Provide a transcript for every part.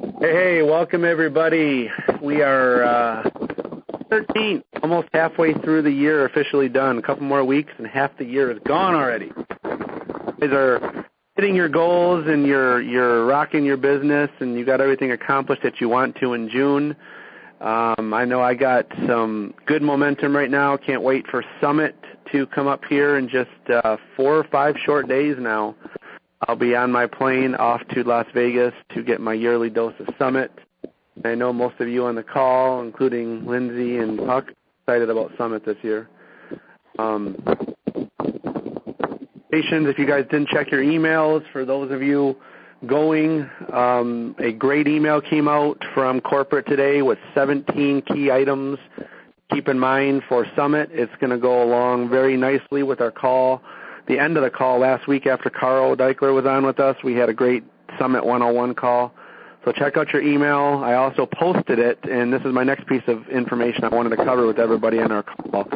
Hey, hey, welcome everybody. We are uh, 13, almost halfway through the year, officially done. A couple more weeks, and half the year is gone already. You guys are hitting your goals, and you're you're rocking your business, and you got everything accomplished that you want to in June. Um, I know I got some good momentum right now. Can't wait for Summit to come up here in just uh, four or five short days now. I'll be on my plane off to Las Vegas to get my yearly dose of Summit. I know most of you on the call, including Lyndsi and Puck, excited about Summit this year. Um, if you guys didn't check your emails, for those of you going, um, a great email came out from corporate today with 17 key items. Keep in mind for Summit, it's going to go along very nicely with our call the end of the call last week after Carl Daikeler was on with us. We had a great Summit 101 call. So check out your email. I also posted it, and this is my next piece of information I wanted to cover with everybody on our call.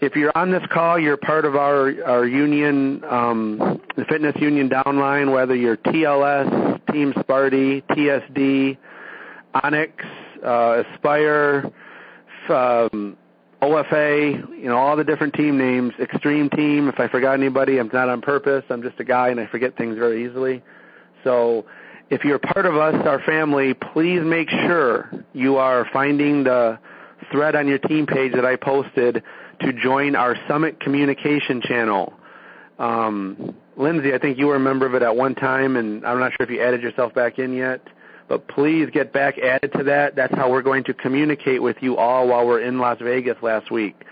If you're on this call, you're part of our our union, um, the fitness union downline. Whether you're TLS, Team Sparty, TSD, Onyx, uh, Aspire, um, OFA, you know, all the different team names, Extreme Team. If I forgot anybody, I'm not on purpose. I'm just a guy and I forget things very easily. So if you're part of us, our family, please make sure you are finding the thread on your team page that I posted to join our Summit Communication channel. Um, Lyndsi, I think you were a member of it at one time, and I'm not sure if you added yourself back in yet but please get back added to that. That's how we're going to communicate with you all while we're in Las Vegas last week.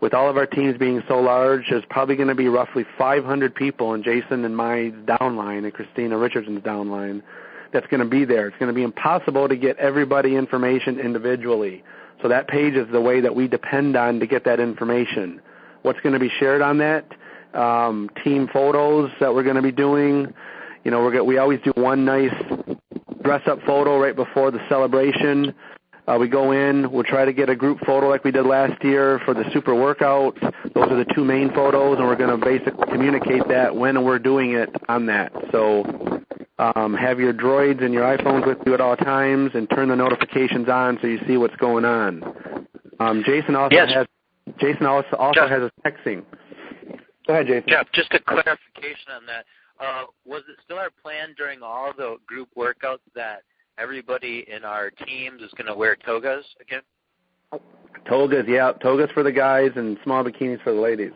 With all of our teams being so large, there's probably going to be roughly 500 people in Jason and my downline and Christina Richardson's downline that's going to be there. It's going to be impossible to get everybody information individually. So that page is the way that we depend on to get that information. What's going to be shared on that? Um, team photos that we're going to be doing. You know, we're we always do one nice dress up photo right before the celebration. Uh, we go in, we'll try to get a group photo like we did last year for the super workout. Those are the two main photos, and we're going to basically communicate that when we're doing it on that. So um, have your droids and your iPhones with you at all times, and turn the notifications on so you see what's going on. Um, Jason also yes. has Jason also also Jeff. has a texting. Go ahead, Jason. Jeff, just a clarification on that. Uh, was it still our plan during all the group workouts that everybody in our teams is going to wear togas again? Togas, yeah, togas for the guys and small bikinis for the ladies.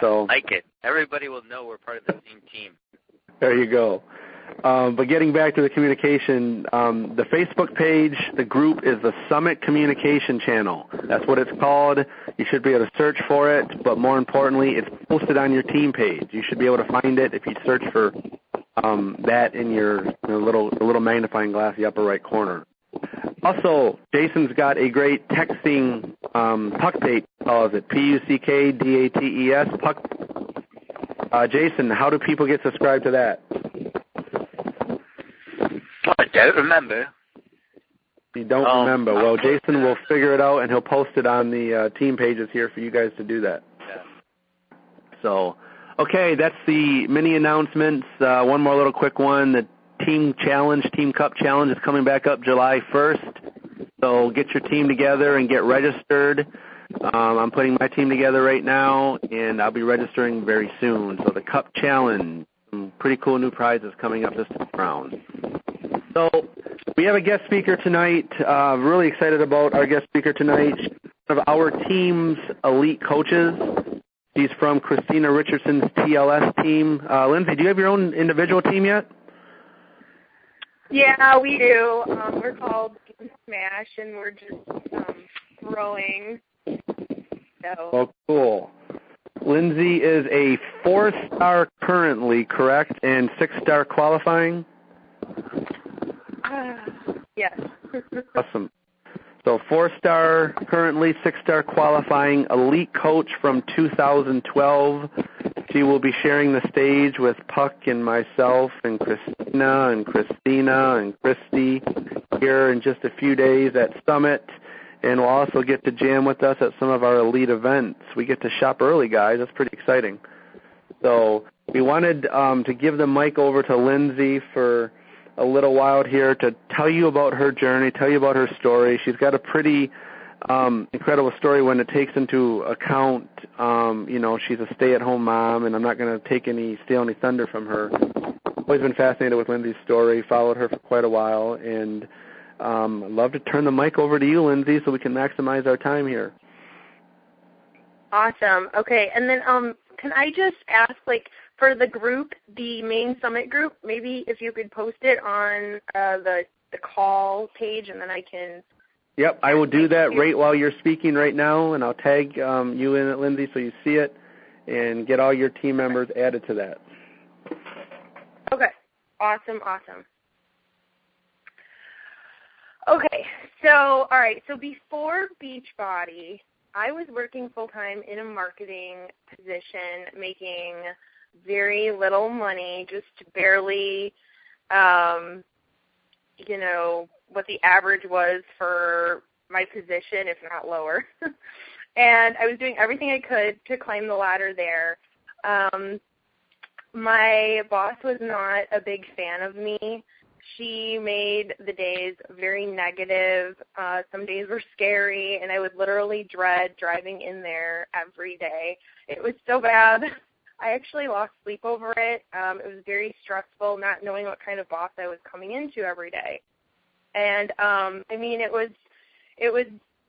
So I like it. Everybody will know we're part of the same team. There you go. Um, but getting back to the communication, um, the Facebook page, the group is the Summit Communication Channel. That's what it's called. You should be able to search for it, but more importantly, it's posted on your team page. You should be able to find it if you search for um, that in your, little little magnifying glass, in the upper right corner. Also, Jason's got a great texting um, puck date, calls it P-U-C-K-D-A-T-E-S, puck. Uh, Jason, how do people get subscribed to that? I don't remember. You don't Um, remember. Well, Jason will figure it out, and he'll post it on the uh, team pages here for you guys to do that. Yeah. So, okay, that's the mini announcements. Uh, one more little quick one. The team challenge, team cup challenge is coming back up July 1st. So get your team together and get registered. Um, I'm putting my team together right now, and I'll be registering very soon. So the cup challenge, some pretty cool new prizes coming up this. So we have a guest speaker tonight. Uh, really excited about our guest speaker tonight. She's one of our team's elite coaches. She's from Christina Richardson's TLS team. Uh, Lyndsi, do you have your own individual team yet? Yeah, we do. Um, we're called Game Smash, and we're just um, growing. So Oh, cool. Lyndsi is a four-star currently, correct, and six-star qualifying. yes. Awesome. So four-star currently, six-star qualifying, elite coach from 2012. She will be sharing the stage with Puck and myself and Christina and Christina and Christy here in just a few days at Summit. And we'll also get to jam with us at some of our elite events. We get to shop early, guys. That's pretty exciting. So we wanted um, to give the mic over to Lyndsi for a little while here to tell you about her journey, tell you about her story. She's got a pretty um, incredible story when it takes into account, um, you know, she's a stay-at-home mom, and I'm not going to take any steal any thunder from her. Always been fascinated with Lyndsi's story. Followed her for quite a while, and um, I'd love to turn the mic over to you, Lyndsi, so we can maximize our time here. Awesome. Okay, and then um, can I just ask, like, for the group, the main summit group, maybe if you could post it on uh, the the call page, and then I can. Yep, I will do that right while you're speaking right now, and I'll tag um, you in it, Lyndsi, so you see it, and get all your team members added to that. Okay. Awesome. Awesome. Okay, so all right, so before Beachbody, I was working full time in a marketing position, making very little money, just barely, um, you know, what the average was for my position, if not lower. and I was doing everything I could to climb the ladder there. Um, my boss was not a big fan of me she made the days very negative. Uh, some days were scary, and I would literally dread driving in there every day. It was so bad. I actually lost sleep over it. Um, it was very stressful, not knowing what kind of boss I was coming into every day. And um, I mean, it was it was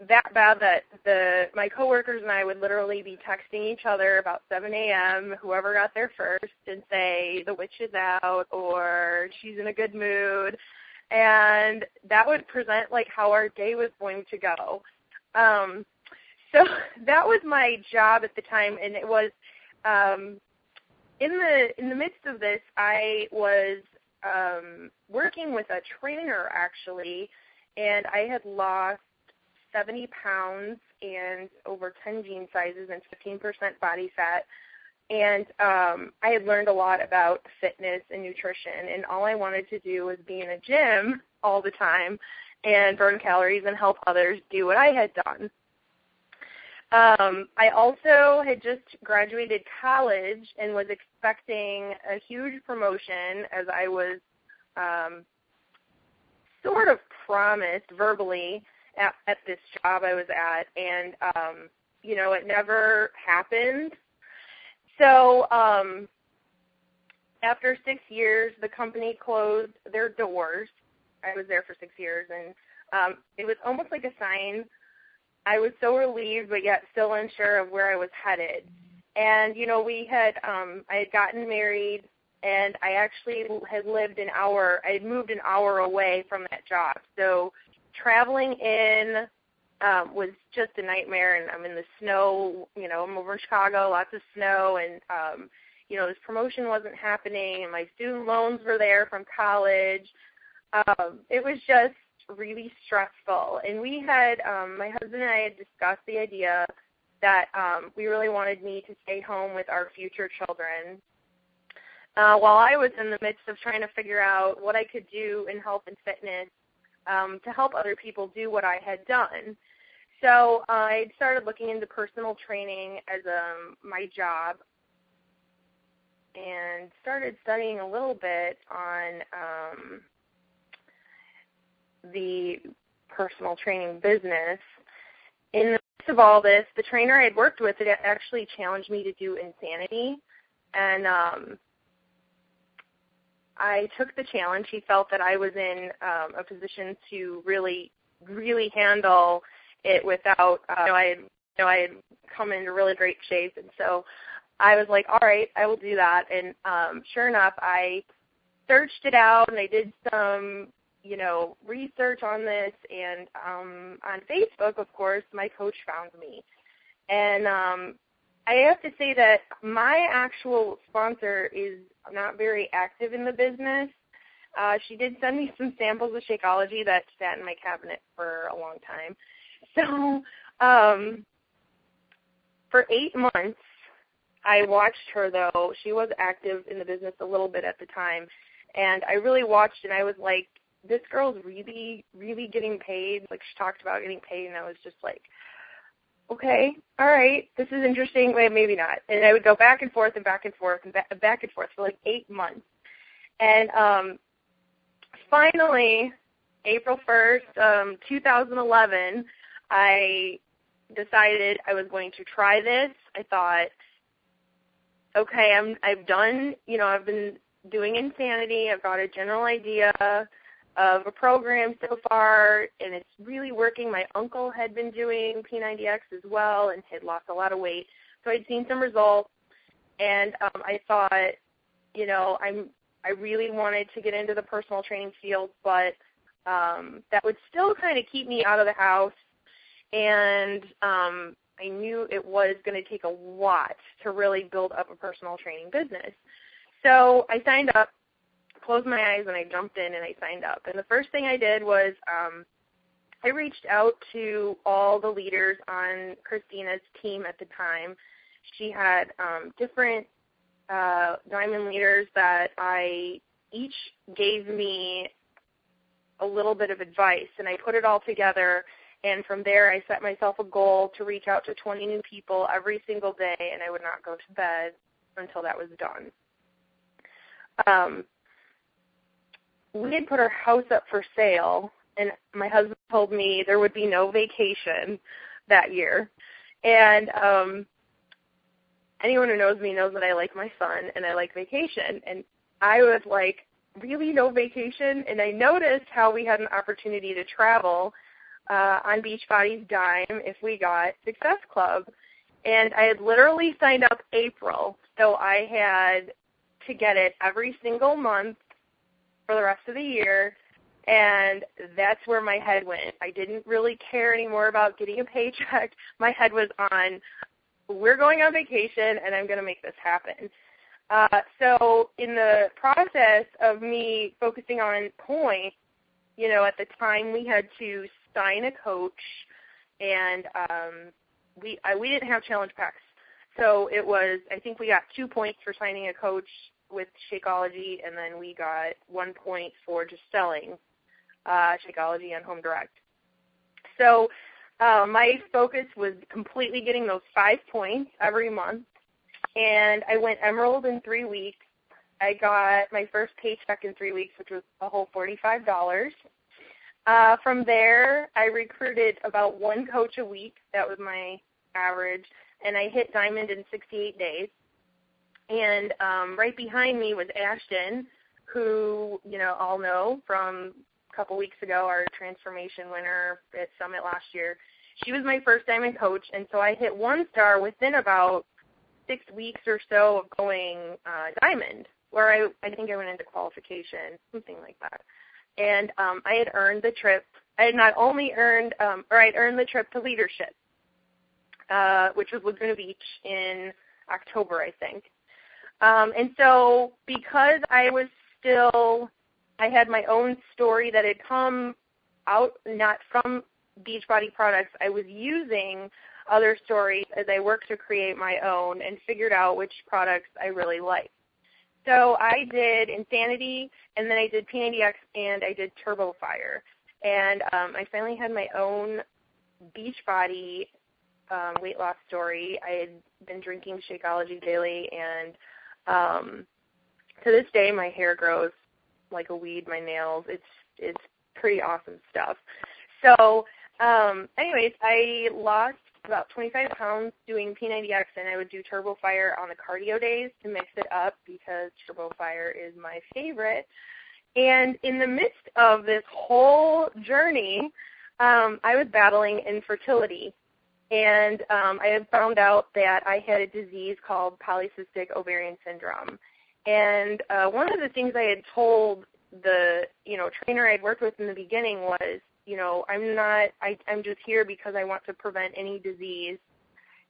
that bad that the my coworkers and I would literally be texting each other about 7 a.m. Whoever got there first and say the witch is out or she's in a good mood, and that would present like how our day was going to go. Um, so that was my job at the time, and it was um, in the in the midst of this, I was um, working with a trainer actually, and I had lost 70 pounds and over 10 jean sizes and 15% body fat. And um, I had learned a lot about fitness and nutrition, and all I wanted to do was be in a gym all the time and burn calories and help others do what I had done. Um, I also had just graduated college and was expecting a huge promotion as I was um, sort of promised verbally at, at this job I was at, and um, you know, it never happened. So um, after six years, the company closed their doors. I was there for six years, and um, it was almost like a sign. I was so relieved, but yet still unsure of where I was headed. And you know, we had um, I had gotten married, and I actually had lived an hour. I had moved an hour away from that job, so traveling in um, was just a nightmare, and I'm in the snow. You know, I'm over in Chicago, lots of snow, and um, you know, this promotion wasn't happening, and my student loans were there from college. Um, it was just really stressful, and we had um, my husband and I had discussed the idea that um, we really wanted me to stay home with our future children. Uh, while I was in the midst of trying to figure out what I could do in health and fitness um, to help other people do what I had done. So I started looking into personal training as um, my job and started studying a little bit on um, the personal training business. In the midst of all this, the trainer I had worked with had actually challenged me to do insanity, and um, I took the challenge. He felt that I was in um, a position to really, really handle it without. Uh, you know, I had, you know, I had come into really great shape, and so I was like, all right, I will do that. And um, sure enough, I searched it out, and I did some, you know, research on this, and um, on Facebook, of course, my coach found me, and um, I have to say that my actual sponsor is not very active in the business. Uh, she did send me some samples of Shakeology that sat in my cabinet for a long time. So um, for eight months, I watched her though. She was active in the business a little bit at the time, and I really watched and I was like, this girl's really, really getting paid. Like she talked about getting paid, and I was just like, okay, all right, this is interesting. Wait, maybe not. And I would go back and forth and back and forth and back and forth for like eight months. And um, finally, April 1st, um, 2011, I decided I was going to try this. I thought, okay, I'm I've done, you know, I've been doing insanity. I've got a general idea of a program so far, and it's really working. My uncle had been doing P90X as well and had lost a lot of weight, so I'd seen some results, and um, I thought, you know, I'm I really wanted to get into the personal training field, but um, that would still kind of keep me out of the house, and um, I knew it was going to take a lot to really build up a personal training business. So I signed up closed my eyes and I jumped in and I signed up. And the first thing I did was um, I reached out to all the leaders on Christina's team at the time. She had um, different uh, diamond leaders that I each gave me a little bit of advice, and I put it all together. And from there, I set myself a goal to reach out to 20 new people every single day, and I would not go to bed until that was done. Um, we had put our house up for sale, and my husband told me there would be no vacation that year. And um anyone who knows me knows that I like my son and I like vacation. And I was like, really no vacation? And I noticed how we had an opportunity to travel uh, on Beachbody's dime if we got Success Club. And I had literally signed up April, so I had to get it every single month for the rest of the year and that's where my head went. I didn't really care anymore about getting a paycheck. My head was on we're going on vacation and I'm going to make this happen. Uh, so in the process of me focusing on point, you know, at the time we had to sign a coach and um, we I, we didn't have challenge packs. So it was I think we got two points for signing a coach with Shakeology, and then we got one point for just selling uh, Shakeology on Home Direct. So uh, my focus was completely getting those five points every month, and I went Emerald in three weeks. I got my first paycheck in three weeks, which was a whole forty-five dollars. Uh, from there, I recruited about one coach a week. That was my average, and I hit diamond in 68 days. And um, right behind me was Ashton, who you know all know from a couple weeks ago, our transformation winner at Summit last year. She was my first diamond coach, and so I hit one star within about six weeks or so of going uh, diamond, where I I think I went into qualification, something like that. And um, I had earned the trip. I had not only earned, um, or I had earned the trip to leadership, uh, which was Laguna Beach in October, I think. Um, and so because I was still, I had my own story that had come out not from Beachbody products. I was using other stories as I worked to create my own and figured out which products I really liked. So I did Insanity, and then I did P90X, and I did Turbo Fire. And um, I finally had my own Beachbody um, weight loss story. I had been drinking Shakeology daily, and um, to this day, my hair grows like a weed. My nails, it's it's pretty awesome stuff. So, um, anyways, I lost about 25 pounds doing P90X, and I would do Turbo Fire on the cardio days to mix it up because Turbo Fire is my favorite. And in the midst of this whole journey, um, I was battling infertility and um, I had found out that I had a disease called polycystic ovarian syndrome. And uh, one of the things I had told the you know trainer I'd worked with in the beginning was, you know, I'm not, I, I'm just here because I want to prevent any disease,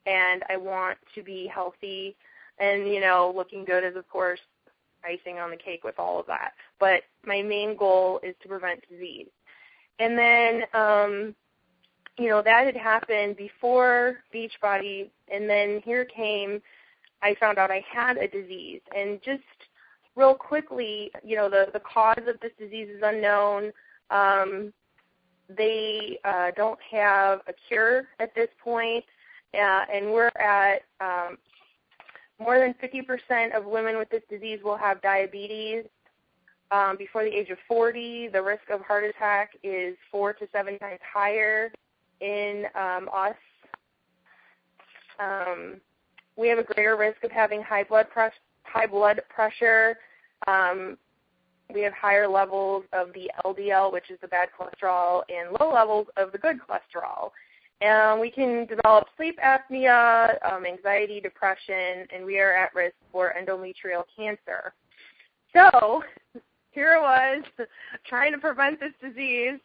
and I want to be healthy, and you know, looking good is of course icing on the cake with all of that. But my main goal is to prevent disease. And then um, you know, that had happened before Beachbody, and then here came, I found out I had a disease. And just real quickly, you know, the, the cause of this disease is unknown. Um, they uh, don't have a cure at this point, uh, and we're at um, more than 50% of women with this disease will have diabetes. um, before the age of 40, the risk of heart attack is four to seven times higher in um, us. Um, we have a greater risk of having high blood pressure. High blood pressure. Um, we have higher levels of the LDL, which is the bad cholesterol, and low levels of the good cholesterol. And we can develop sleep apnea, um, anxiety, depression, and we are at risk for endometrial cancer. So here it was trying to prevent this disease,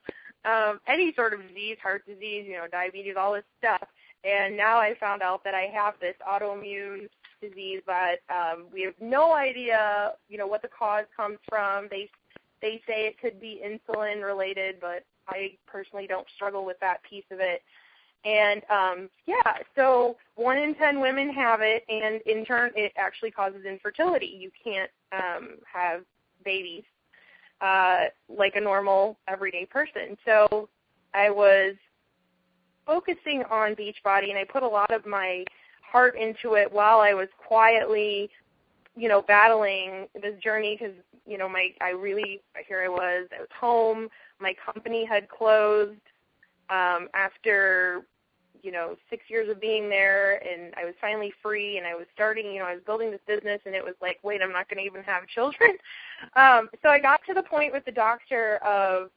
um, any sort of disease, heart disease, you know, diabetes, all this stuff. And now I found out that I have this autoimmune disease, but um, we have no idea, you know, what the cause comes from. They they say it could be insulin related, but I personally don't struggle with that piece of it. And um, yeah, so one in ten women have it, and in turn, it actually causes infertility. You can't um, have babies uh, like a normal everyday person. So I was focusing on Beachbody, and I put a lot of my heart into it while I was quietly, you know, battling this journey because you know my I really here I was I was home. My company had closed um, after you know six years of being there, and I was finally free, and I was starting. You know, I was building this business, and it was like, wait, I'm not going to even have children. Um, so I got to the point with the doctor of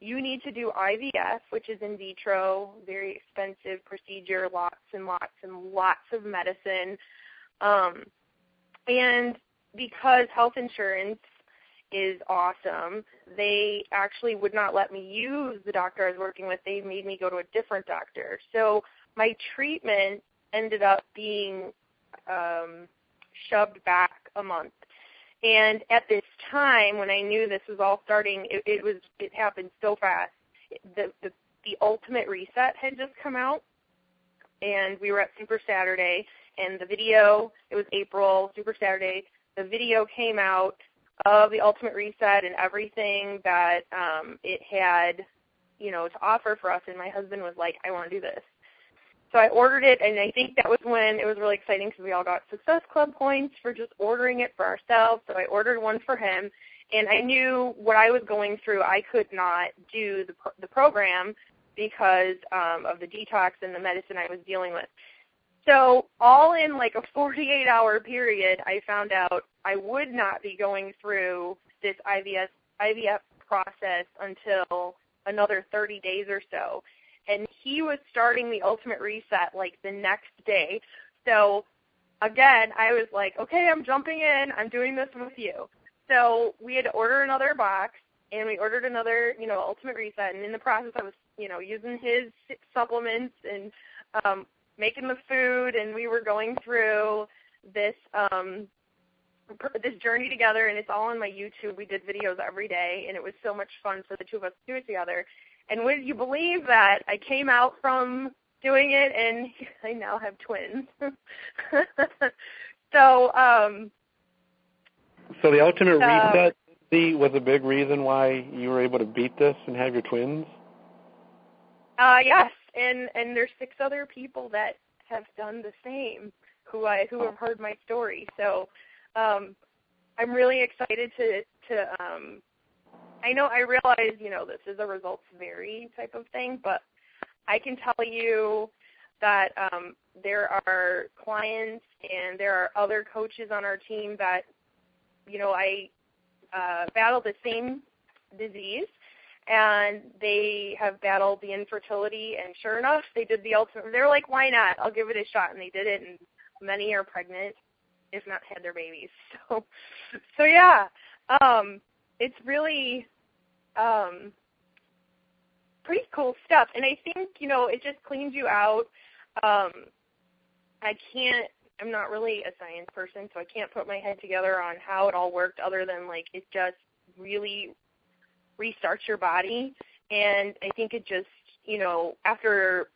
you need to do IVF, which is in vitro, very expensive procedure, lots and lots and lots of medicine. Um, and because health insurance is awesome, they actually would not let me use the doctor I was working with. They made me go to a different doctor. So my treatment ended up being um, shoved back a month and at this time, when I knew this was all starting, it, it was it happened so fast. The, the the ultimate reset had just come out, and we were at Super Saturday, and the video. It was April Super Saturday. The video came out of the ultimate reset and everything that um, it had, you know, to offer for us. And my husband was like, "I want to do this." So I ordered it, and I think that was when it was really exciting because we all got Success Club points for just ordering it for ourselves. So I ordered one for him, and I knew what I was going through. I could not do the the program because um, of the detox and the medicine I was dealing with. So all in like a 48 hour period, I found out I would not be going through this IVF process until another 30 days or so and he was starting the ultimate reset like the next day. So again, I was like, okay, I'm jumping in. I'm doing this with you. So we had to order another box, and we ordered another, you know, ultimate reset. And in the process, I was, you know, using his supplements and um, making the food, and we were going through this um, this journey together. And it's all on my YouTube. We did videos every day, and it was so much fun for the two of us to do it together. And would you believe that I came out from doing it and I now have twins. so um So the ultimate uh, reset the, was a big reason why you were able to beat this and have your twins? Uh yes, and and there's six other people that have done the same who I who have heard my story. So um I'm really excited to to um I know I realize, you know, this is a results vary type of thing, but I can tell you that um, there are clients and there are other coaches on our team that, you know, I uh, battle the same disease and they have battled the infertility and sure enough they did the ultimate they're like why not i'll give it a shot and they did it and many are pregnant if not had their babies so so yeah um it's really um, pretty cool stuff. And I think you know it just cleans you out. Um, I can't. I'm not really a science person, so I can't put my head together on how it all worked, other than like it just really restarts your body. And I think it just you know after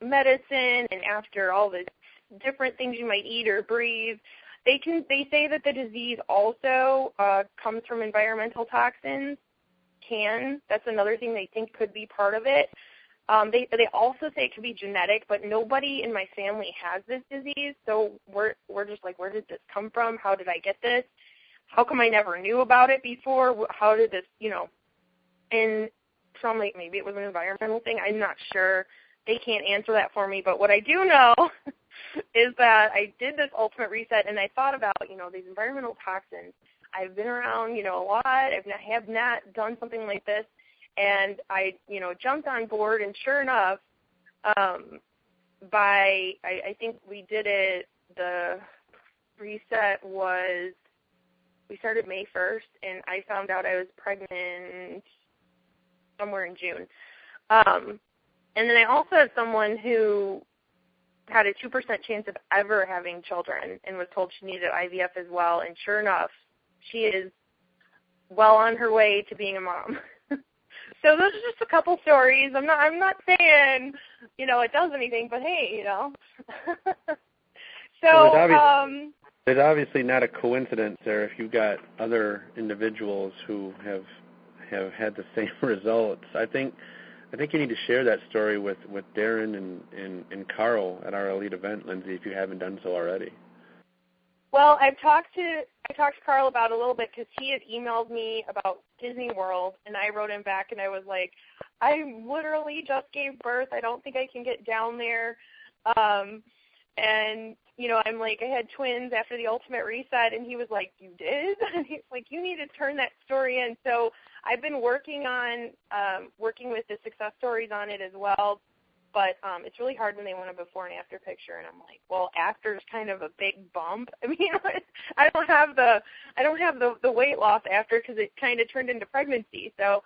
medicine and after all the different things you might eat or breathe they can they say that the disease also uh, comes from environmental toxins can. That's another thing they think could be part of it. Um, they they also say it could be genetic, but nobody in my family has this disease, so we're we're just like, where did this come from? How did I get this? how come I never knew about it before? How did this, you know? And so I'm like, maybe it was an environmental thing. I'm not sure. They can't answer that for me. But what I do know is that I did this ultimate reset, and I thought about, you know, these environmental toxins. I've been around, you know, a lot. I've not, have not done something like this, and I, you know, jumped on board. And sure enough, um, by I, I think we did it. The reset was we started May 1st, and I found out I was pregnant somewhere in June. Um, and then I also have someone who had a 2% chance of ever having children and was told she needed IVF as well. And sure enough, she is well on her way to being a mom. so those are just a couple stories. I'm not I'm not saying, you know, it does anything, but hey, you know. so um it's obviously not a coincidence there if you've got other individuals who have have had the same results. I think I think you need to share that story with with Darren and and, and Carl at our elite event, Lyndsi, if you haven't done so already. Well, I've talked to I talked to Carl about a little bit because he had emailed me about Disney World, and I wrote him back, and I was like, I literally just gave birth. I don't think I can get down there. Um, and you know, I'm like, I had twins after the ultimate reset, and he was like, you did? And he's like, you need to turn that story in. So I've been working on um, working with the success stories on it as well. But um, it's really hard when they want a before and after picture, and I'm like, well, after is kind of a big bump. I mean, I don't have the I don't have the the weight loss after because it kind of turned into pregnancy. So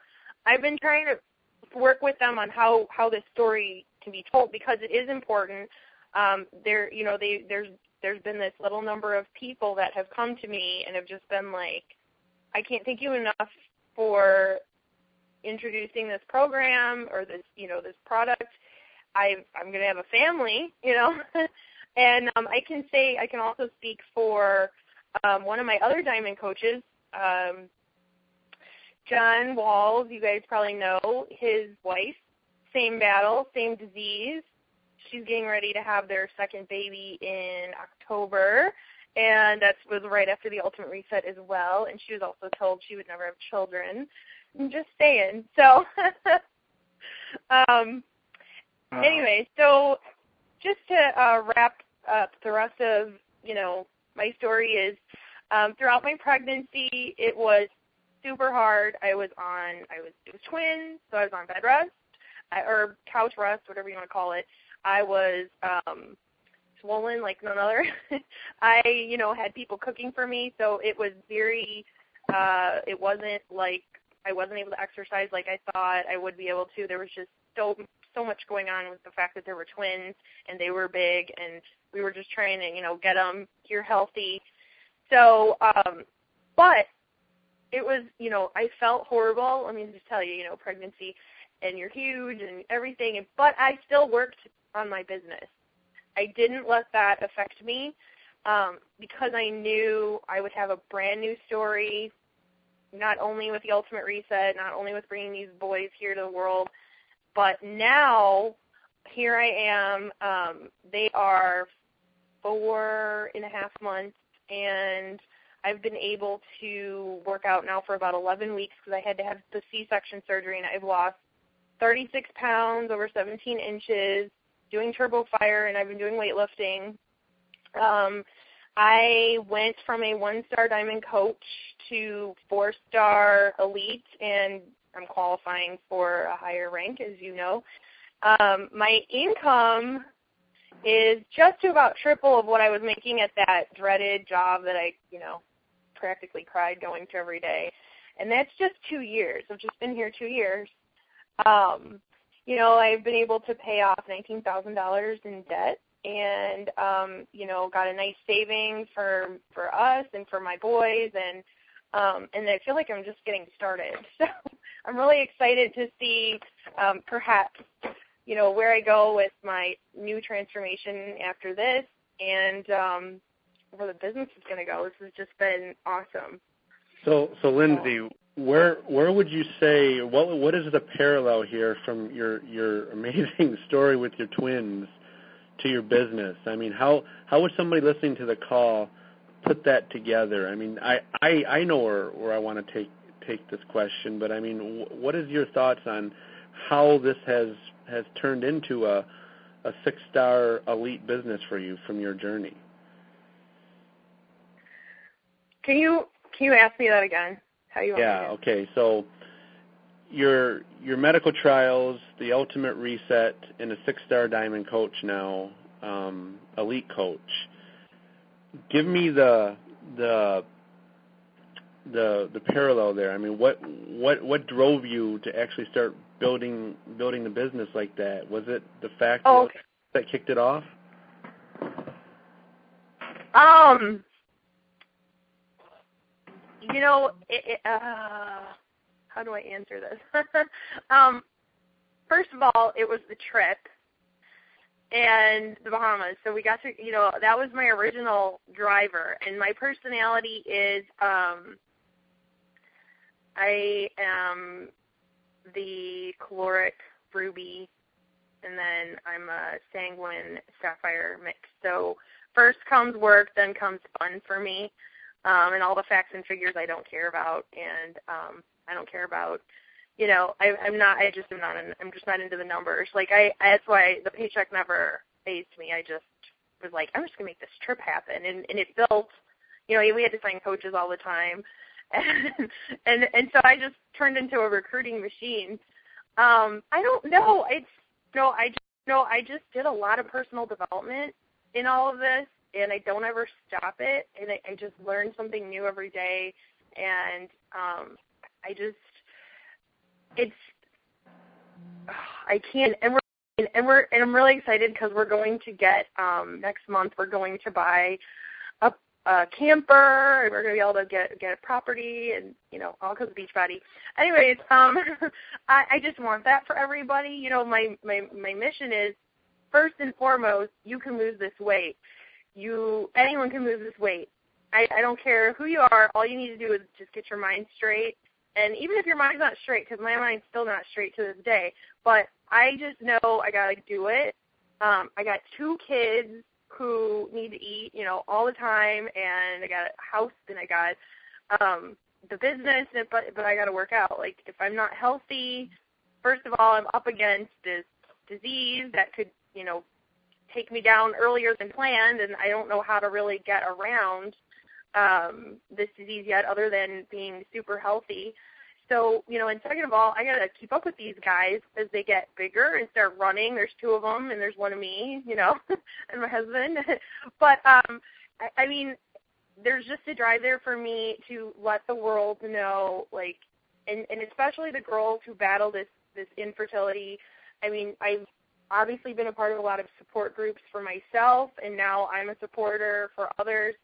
I've been trying to work with them on how how this story can be told because it is important um, there, you know, they, there's there's been this little number of people that have come to me and have just been like, I can't thank you enough for introducing this program or this, you know, this product. I I'm going to have a family, you know, and um, I can say I can also speak for um, one of my other diamond coaches, um, John Walls. You guys probably know his wife. Same battle, same disease she's getting ready to have their second baby in October, and that was right after the Ultimate Reset as well. And she was also told she would never have children. I'm just saying. So, um, uh, anyway, so just to uh, wrap up the rest of you know my story is um, throughout my pregnancy it was super hard. I was on I was it was twins, so I was on bed rest or couch rest, whatever you want to call it. I was um swollen like none other. I, you know, had people cooking for me, so it was very uh it wasn't like I wasn't able to exercise like I thought I would be able to. There was just so so much going on with the fact that there were twins and they were big and we were just trying to, you know, get them here healthy. So, um but it was, you know, I felt horrible. Let me just tell you, you know, pregnancy and you're huge and everything, but I still worked on my business. I didn't let that affect me um, because I knew I would have a brand new story, not only with the Ultimate Reset, not only with bringing these boys here to the world, but now here I am. Um, they are four and a half months, and I've been able to work out now for about 11 weeks because I had to have the C-section surgery, and I've lost 36 pounds, over 17 inches doing Turbo Fire and I've been doing weightlifting. Um, I went from a one-star diamond coach to four-star elite, and I'm qualifying for a higher rank, as you know. Um, my income is just to about triple of what I was making at that dreaded job that I, you know, practically cried going to every day. And that's just two years. I've just been here two years. Um, you know, I've been able to pay off nineteen thousand dollars in debt and um, you know, got a nice savings for for us and for my boys and um and I feel like I'm just getting started. So I'm really excited to see um perhaps you know where I go with my new transformation after this and um where the business is going to go. This has just been awesome. So so Lyndsi, where where would you say what what is the parallel here from your your amazing story with your twins to your business? I mean, how how would somebody listening to the call put that together? I mean, I I, I know where where I want to take take this question, but I mean, what is your thoughts on how this has has turned into a a six star elite business for you from your journey? Can you can you ask me that again? How you? Yeah. Okay. So your your medical trials, the ultimate reset, and a six star diamond coach now, um, elite coach. Give me the the the the parallel there. I mean, what what what drove you to actually start building building the business like that? Was it the fact oh, okay. that, that kicked it off? Um, you know, it, uh, how do I answer this? um, first of all, it was the trip and the Bahamas. So we got to, you know, that was my original driver. And my personality is, um, I am the choleric ruby, and then I'm a sanguine sapphire mix. So first comes work, then comes fun for me um, and all the facts and figures I don't care about, and um, I don't care about. You know, I, I'm not. I just am not. In, I'm just not into the numbers. Like I. That's why the paycheck never phased me. I just was like, I'm just gonna make this trip happen, and and it built. You know, we had to find coaches all the time, and and and so I just turned into a recruiting machine. Um, I don't know. It's no. I just no. I just did a lot of personal development in all of this, and I don't ever stop it, and I, I just learn something new every day, and um, I just it's I can't, and we're and we're and I'm really excited because we're going to get um, next month. We're going to buy a, a camper, and we're going to be able to get get a property, and you know all because of Beachbody. Anyways, um, I, I just want that for everybody. You know, my my my mission is first and foremost, you can lose this weight you anyone can lose this weight. I, I don't care who you are. All you need to do is just get your mind straight. And even if your mind's not straight, because my mind's still not straight to this day, but I just know I gotta do it. Um, I got two kids who need to eat, you know, all the time, and I got a house, and I got um, the business, but but I got to work out. Like if I'm not healthy, first of all, I'm up against this disease that could, you know, take me down earlier than planned, and I don't know how to really get around um, this disease yet, other than being super healthy. So, you know, and second of all, I gotta keep up with these guys as they get bigger and start running. There's two of them, and there's one of me, you know, and my husband. but um, I, I mean, there's just a drive there for me to let the world know, like, and and especially the girls who battle this this infertility. I mean, I've obviously been a part of a lot of support groups for myself, and now I'm a supporter for others,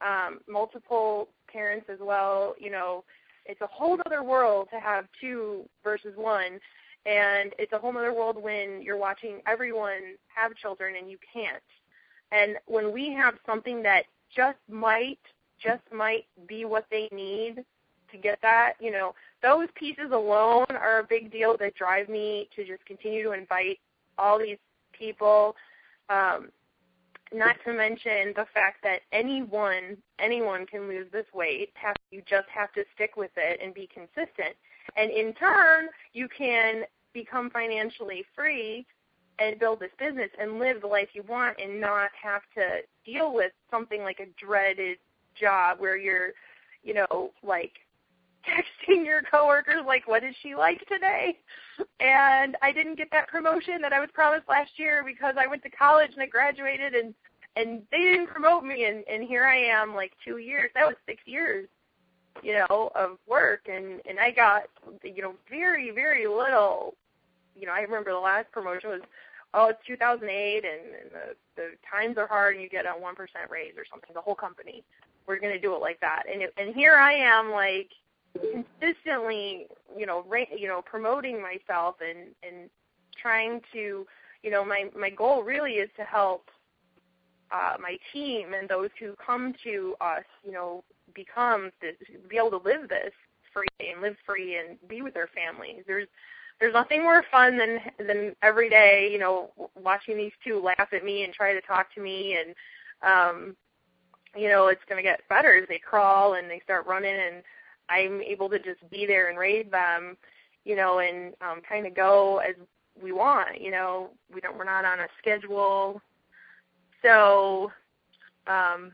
um, multiple parents as well. You know, it's a whole other world to have two versus one, and it's a whole other world when you're watching everyone have children and you can't. And when we have something that just might, just might be what they need to get that, you know, those pieces alone are a big deal that drive me to just continue to invite all these people. Um, not to mention the fact that anyone anyone can lose this weight. Have, you just have to stick with it and be consistent. And in turn, you can become financially free and build this business and live the life you want and not have to deal with something like a dreaded job where you're, you know, like texting your coworkers like, "What did she like today?" And I didn't get that promotion that I was promised last year because I went to college and I graduated and and they didn't promote me and and here I am like 2 years. That was 6 years, you know, of work and and I got you know very very little. You know, I remember the last promotion was oh, it's 2008 and, and the the times are hard and you get a 1% raise or something the whole company. We're going to do it like that. And it, and here I am like consistently, you know, ra- you know, promoting myself and and trying to, you know, my my goal really is to help uh, my team and those who come to us, you know, become this, be able to live this free and live free and be with their families. There's there's nothing more fun than than every day, you know, watching these two laugh at me and try to talk to me and um you know, it's going to get better as they crawl and they start running and I'm able to just be there and raise them, you know, and um kind of go as we want, you know. We don't we're not on a schedule. So um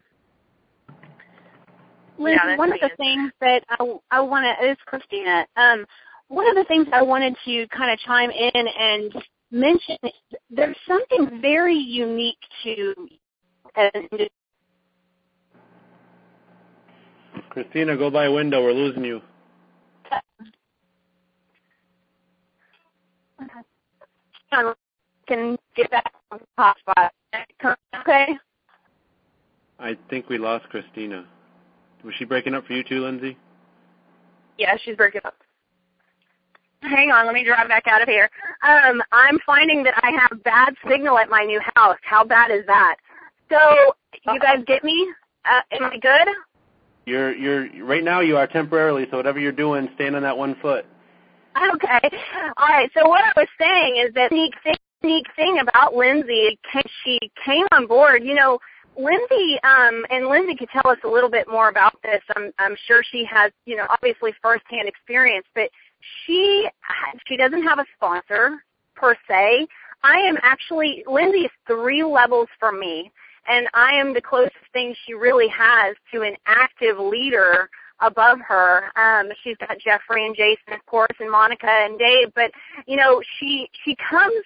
Liz, yeah, one of the things that I, I want to is Christina. Um, one of the things I wanted to kind of chime in and mention there's something very unique to Christina, go by a window. We're losing you. Okay. Can get back on the hotspot. Okay. I think we lost Christina. Was she breaking up for you too, Lyndsi? Yeah, she's breaking up. Hang on, let me drive back out of here. Um, I'm finding that I have bad signal at my new house. How bad is that? So, you guys get me? Uh, am I good? You're you're right now. You are temporarily. So whatever you're doing, stand on that one foot. Okay. All right. So what I was saying is that unique thing, unique thing about Lyndsi, she came on board. You know, Lyndsi, um, and Lyndsi could tell us a little bit more about this. I'm, I'm sure she has, you know, obviously firsthand experience, but she, she doesn't have a sponsor per se. I am actually, Lyndsi is three levels from me, and I am the closest thing she really has to an active leader above her. Um, she's got Jeffrey and Jason, of course, and Monica and Dave, but, you know, she, she comes,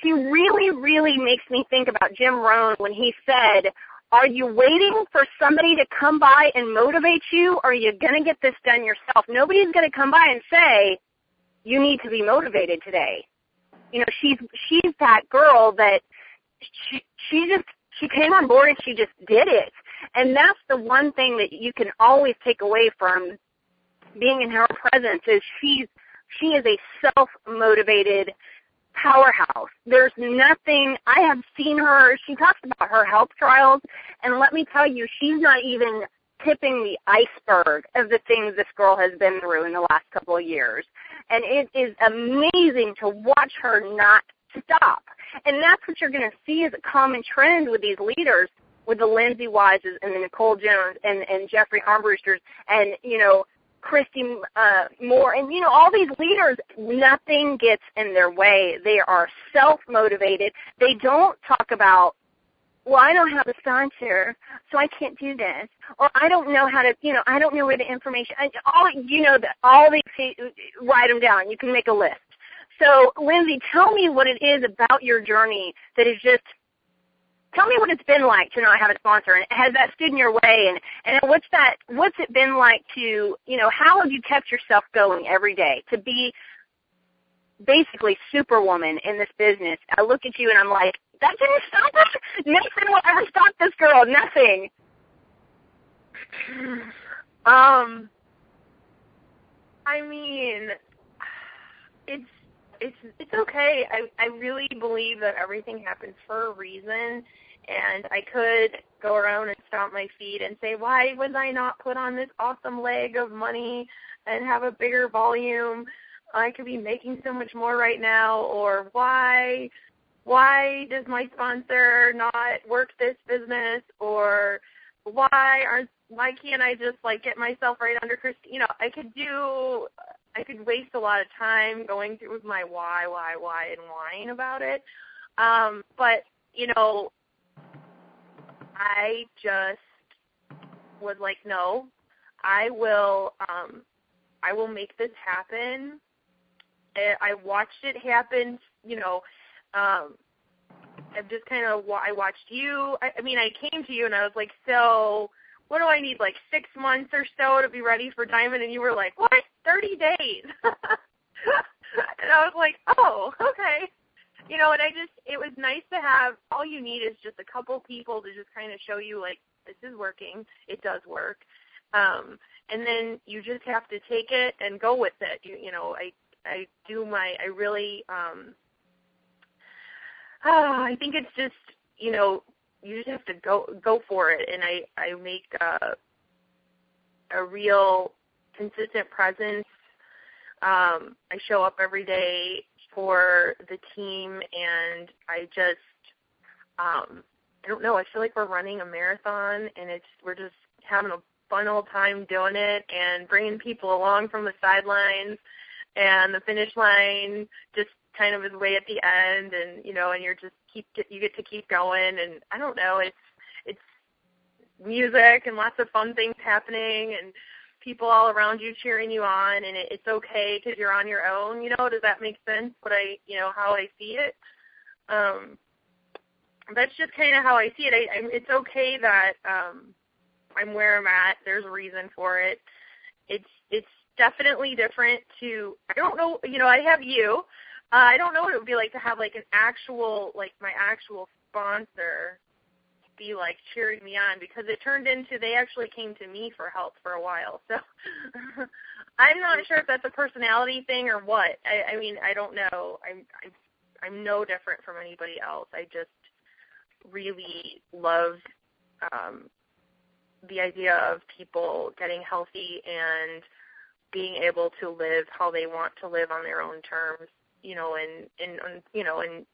she really, really makes me think about Jim Rohn when he said, are you waiting for somebody to come by and motivate you, or are you going to get this done yourself? Nobody's going to come by and say, you need to be motivated today. You know, she's, she's that girl that she, she just, she came on board and she just did it. And that's the one thing that you can always take away from being in her presence is she's, she is a self-motivated powerhouse. There's nothing, I have seen her, she talks about her health trials, and let me tell you, she's not even tipping the iceberg of the things this girl has been through in the last couple of years. And it is amazing to watch her not stop. And that's what you're going to see as a common trend with these leaders, with the Lyndsi Weises and the Nicole Jones and, and Jeffrey Armbrusters and, you know, Christy uh, Moore, and you know all these leaders. Nothing gets in their way. They are self-motivated. They don't talk about, well, I don't have a sponsor, so I can't do this, or I don't know how to, you know, I don't know where the information. All you know that all these write them down. You can make a list. So, Lyndsi, tell me what it is about your journey that is just tell me what it's been like to not have a sponsor and has that stood in your way and and what's that what's it been like to you know how have you kept yourself going every day? To be basically superwoman in this business i look at you and i'm like that didn't stop us nothing will ever stop this girl nothing. Um i mean it's it's it's okay. I I really believe that everything happens for a reason, and I could go around and stomp my feet and say, why was I not put on this awesome leg of money and have a bigger volume? I could be making so much more right now, or why why does my sponsor not work this business, or why aren't why can't I just like get myself right under Christy? You know, I could do I could waste a lot of time going through with my why, why, why, and whine about it. Um, but you know, I just was like, no, I will, um, I will make this happen. I watched it happen. You know, um, I've just kind of I watched you. I, I mean, I came to you and I was like, so what do I need, like six months or so to be ready for Diamond? And you were like, what? 30 days. and I was like, oh, okay. You know, and I just, it was nice to have, all you need is just a couple people to just kind of show you, like, this is working. It does work. Um, and then you just have to take it and go with it. You, you know, I, I do my, I really, um, uh, I think it's just, you know, you just have to go go for it and i i make a a real consistent presence um i show up every day for the team and i just um I don't know. I feel like we're running a marathon, and it's we're just having a fun old time doing it and bringing people along from the sidelines, and the finish line just kind of is way at the end, and you know, and you're just keep you get to keep going, and I don't know. It's it's music and lots of fun things happening, and people all around you cheering you on, and it, it's okay because you're on your own. You know, does that make sense? What I, you know, how I see it. Um, that's just kind of how I see it. I, I, it's okay that um, I'm where I'm at. There's a reason for it. It's it's definitely different to. I don't know. You know, I have you. Uh, I don't know what it would be like to have like an actual like my actual sponsor be like cheering me on because it turned into they actually came to me for help for a while. So I'm not sure if that's a personality thing or what. I, I mean, I don't know. I'm I'm I'm no different from anybody else. I just really love um, the idea of people getting healthy and being able to live how they want to live on their own terms. You know, and and you know, and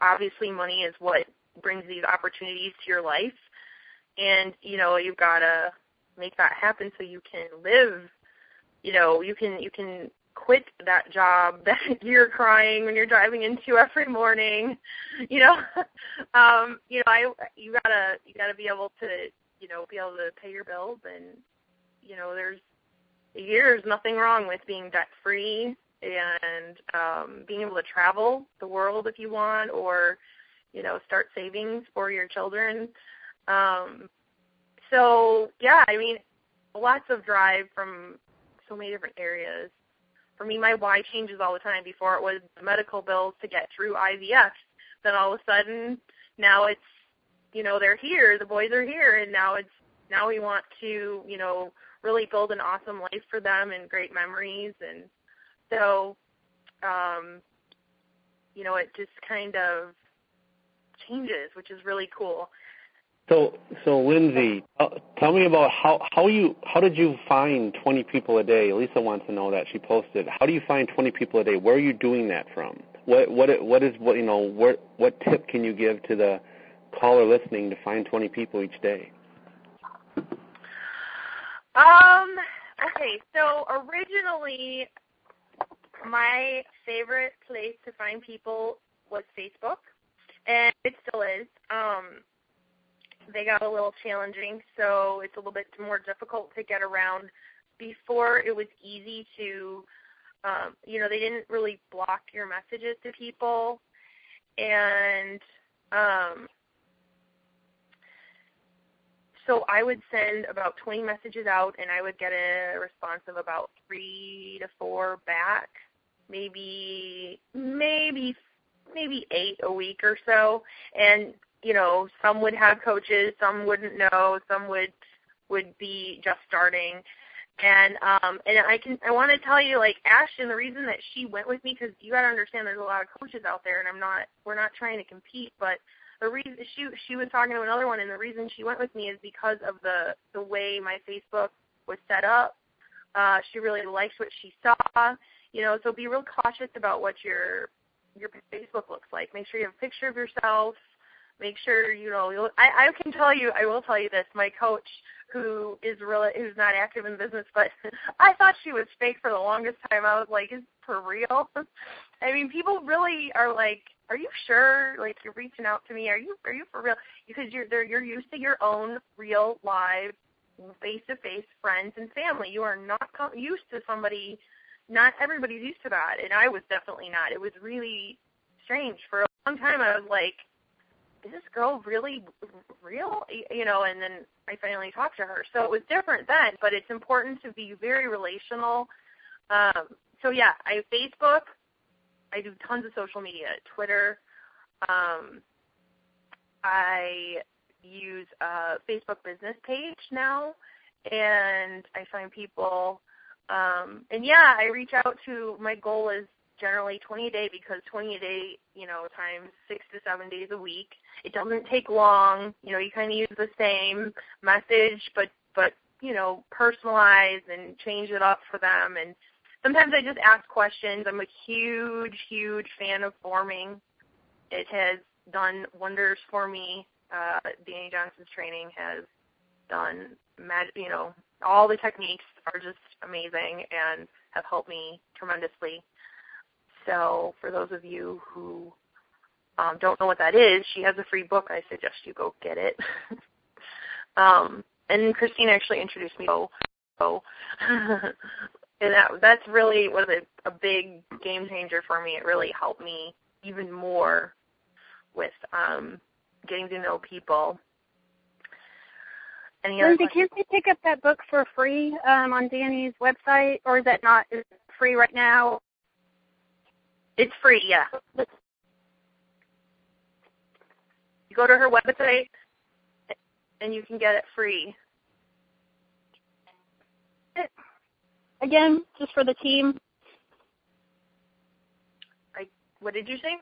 obviously money is what brings these opportunities to your life. And you know you've got to make that happen so you can live you know you can you can quit that job that you're crying when you're driving into every morning you know? Um you know i you got to you got to be able to you know be able to pay your bills and you know there's there's nothing wrong with being debt free and um being able to travel the world if you want or you know, start savings for your children. Um, so yeah, I mean, lots of drive from so many different areas. For me, my why changes all the time. Before it was medical bills to get through IVF. Then all of a sudden, now it's, you know, they're here, the boys are here, and now it's now we want to, you know, really build an awesome life for them and great memories, and so, um, you know, it just kind of changes, which is really cool. So, so Lyndsi, tell me about how how you how did you find 20 people a day? Lisa wants to know that she posted. How do you find 20 people a day? Where are you doing that from? What what what is what you know? What what tip can you give to the caller listening to find 20 people each day? Um. Okay. So originally, my favorite place to find people was Facebook and it still is. Um, they got a little challenging, so it's a little bit more difficult to get around. Before it was easy to, um, you know, they didn't really block your messages to people, and um, so I would send about 20 messages out, and I would get a response of about three to four back, maybe maybe maybe eight a week or so, and you know some would have coaches, some wouldn't know, some would would be just starting. And um and I can I want to tell you like Ashton the reason that she went with me because you got to understand there's a lot of coaches out there and I'm not we're not trying to compete but the reason she she was talking to another one and the reason she went with me is because of the the way my Facebook was set up. Uh she really liked what she saw. You know, so be real cautious about what you're your Facebook looks like. Make sure you have a picture of yourself. Make sure you know. I, I can tell you. I will tell you this. My coach, who is really who's not active in business, but I thought she was fake for the longest time. I was like, is for real? I mean, people really are like, are you sure? Like you're reaching out to me? Are you are you for real? Because you're they're, you're used to your own real live face-to-face friends and family. You are not used to somebody not everybody's used to that, and I was definitely not. It was really strange. For a long time, I was like, "Is this girl really real?" You know, and then I finally talked to her. So it was different then, but it's important to be very relational. Um, so yeah, I Facebook. I do tons of social media, Twitter. Um, I use a Facebook business page now, and I find people um, and yeah, I reach out to my goal is generally 20 a day because 20 a day, you know, times six to seven days a week. It doesn't take long. You know, you kind of use the same message, but but you know, personalize and change it up for them. And sometimes I just ask questions. I'm a huge, huge fan of forming. It has done wonders for me uh, Dani Johnson's training has done, mag- you know, all the techniques are just amazing and have helped me tremendously. So for those of you who um, don't know what that is, she has a free book. I suggest you go get it. um, and Christine actually introduced me so and that that's really was a, a big game changer for me. It really helped me even more with um, getting to know people. Any Lyndsi, can't they pick up that book for free um, on Dani's website, or is that not is free right now? It's free, yeah. You go to her website, and you can get it free. Again, just for the team. I, what did you say?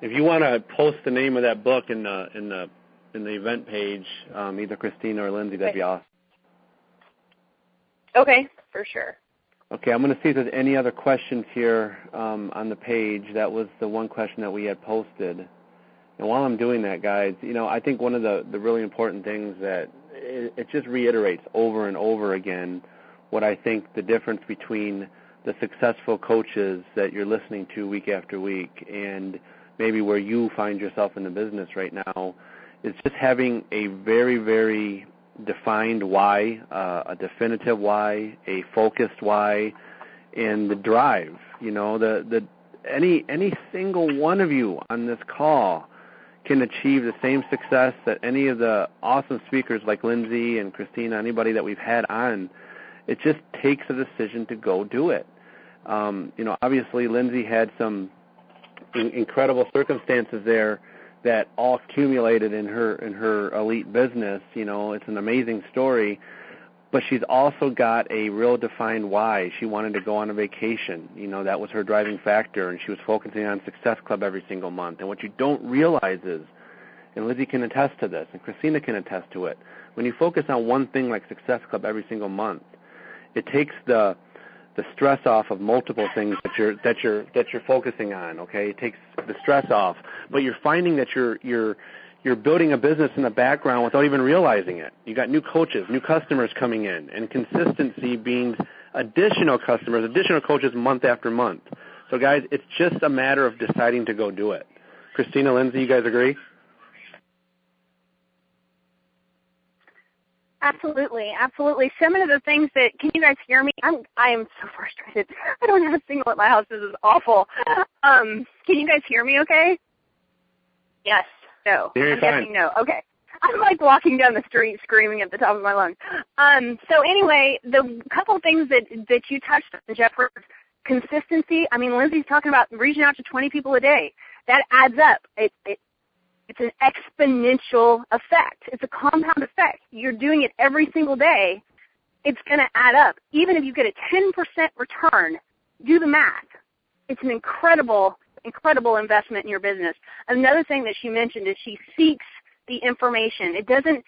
If you want to post the name of that book in the in the in the event page, um, either Christina or Lyndsi, that'd be awesome. Okay, for sure. Okay, I'm going to see if there's any other questions here um, on the page. That was the one question that we had posted. And while I'm doing that, guys, you know, I think one of the, the really important things that it, it just reiterates over and over again what I think the difference between the successful coaches that you're listening to week after week and maybe where you find yourself in the business right now is just having a very, very defined why, uh, a definitive why, a focused why, and the drive. You know, the the any any single one of you on this call can achieve the same success that any of the awesome speakers like Lyndsi and Christina, anybody that we've had on. It just takes a decision to go do it. Um, you know, obviously Lyndsi had some incredible circumstances there that all accumulated in her in her elite business. You know, it's an amazing story, but she's also got a real defined why. She wanted to go on a vacation. You know, that was her driving factor, and she was focusing on Success Club every single month. And what you don't realize is, and Lizzie can attest to this, and Christina can attest to it, when you focus on one thing like Success Club every single month, it takes the the stress off of multiple things that you're that you're that you're focusing on. Okay, it takes the stress off, but you're finding that you're you're you're building a business in the background without even realizing it. You got new coaches, new customers coming in, and consistency being additional customers, additional coaches month after month. So guys, it's just a matter of deciding to go do it. Christina, Lyndsi, you guys agree? Absolutely, absolutely. Some of the things that can you guys hear me? I'm I am so frustrated. I don't have a signal at my house. This is awful. Um, can you guys hear me? Okay. Yes. No. Hear I'm guessing no. Okay. I'm like walking down the street screaming at the top of my lungs. Um, so anyway, the couple things that that you touched on, Jeff, consistency. I mean, Lyndsi's talking about reaching out to 20 people a day. That adds up. It, it it's an exponential effect. It's a compound effect. You're doing it every single day. It's going to add up. Even if you get a 10% return, do the math. It's an incredible, incredible investment in your business. Another thing that she mentioned is she seeks the information. It doesn't,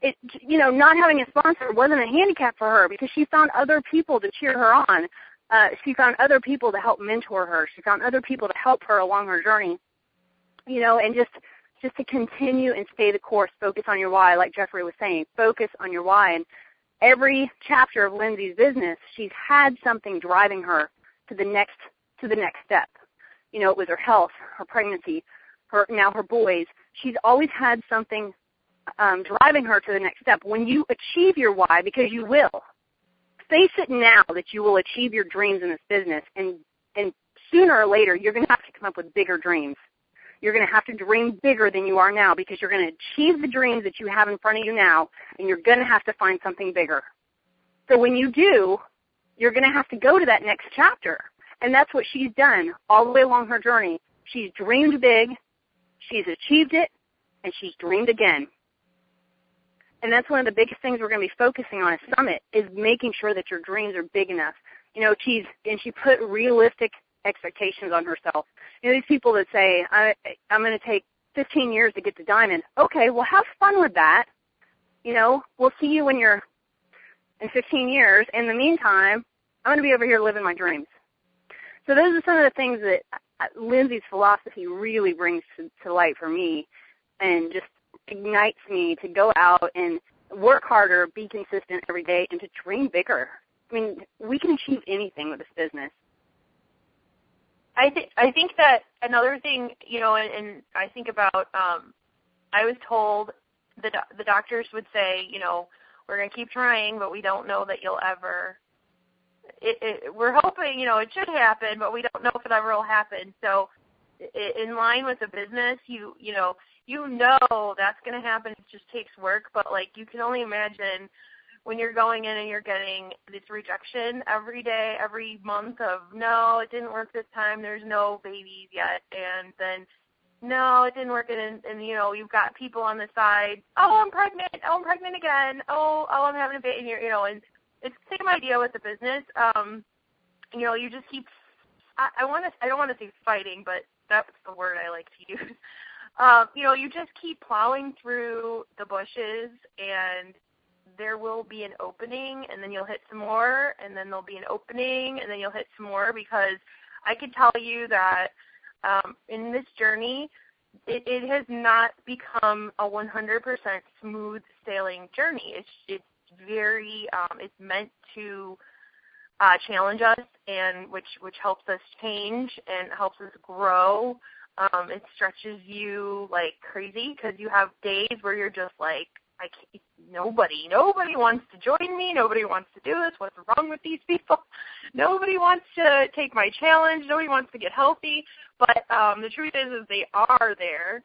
it, you know, not having a sponsor wasn't a handicap for her because she found other people to cheer her on. Uh, she found other people to help mentor her. She found other people to help her along her journey. You know, and just just to continue and stay the course, focus on your why, like Jeffrey was saying, focus on your why. And every chapter of Lyndsi's business, she's had something driving her to the next to the next step. You know, it was her health, her pregnancy, her now her boys. She's always had something um, driving her to the next step. When you achieve your why, because you will, face it now that you will achieve your dreams in this business, and and sooner or later you're going to have to come up with bigger dreams you're going to have to dream bigger than you are now because you're going to achieve the dreams that you have in front of you now, and you're going to have to find something bigger. So when you do, you're going to have to go to that next chapter. And that's what she's done all the way along her journey. She's dreamed big, she's achieved it, and she's dreamed again. And that's one of the biggest things we're going to be focusing on at Summit is making sure that your dreams are big enough. You know, she's and she put realistic expectations on herself. You know, these people that say, I, I'm going to take 15 years to get to diamond. Okay, well, have fun with that. You know, we'll see you when you're in 15 years. In the meantime, I'm going to be over here living my dreams. So those are some of the things that uh, Lyndsi's philosophy really brings to, to light for me, and just ignites me to go out and work harder, be consistent every day, and to dream bigger. I mean, we can achieve anything with this business. I think I think that another thing, you know, and, and I think about. um I was told the the doctors would say, you know, we're going to keep trying, but we don't know that you'll ever. It, it, we're hoping, you know, it should happen, but we don't know if it ever will happen. So, in line with the business, you you know, you know that's going to happen. It just takes work, but like you can only imagine when you're going in and you're getting this rejection every day, every month of no, it didn't work this time. There's no babies yet, and then no, it didn't work, and, and you know you've got people on the side. Oh, I'm pregnant. Oh, I'm pregnant again. Oh, oh, I'm having a baby. You know, and it's the same idea with the business. Um, you know, you just keep. I, I want to. I don't want to say fighting, but that's the word I like to use. Um, you know, you just keep plowing through the bushes, and there will be an opening, and then you'll hit some more, and then there'll be an opening, and then you'll hit some more because I can tell you that um, in this journey, it, it has not become a 100% smooth sailing journey. It's it's very um, it's meant to uh, challenge us and which which helps us change and helps us grow. Um, it stretches you like crazy because you have days where you're just like I can't, nobody, nobody wants to join me. Nobody wants to do this. What's wrong with these people? Nobody wants to take my challenge. Nobody wants to get healthy. But um, the truth is, is they are there.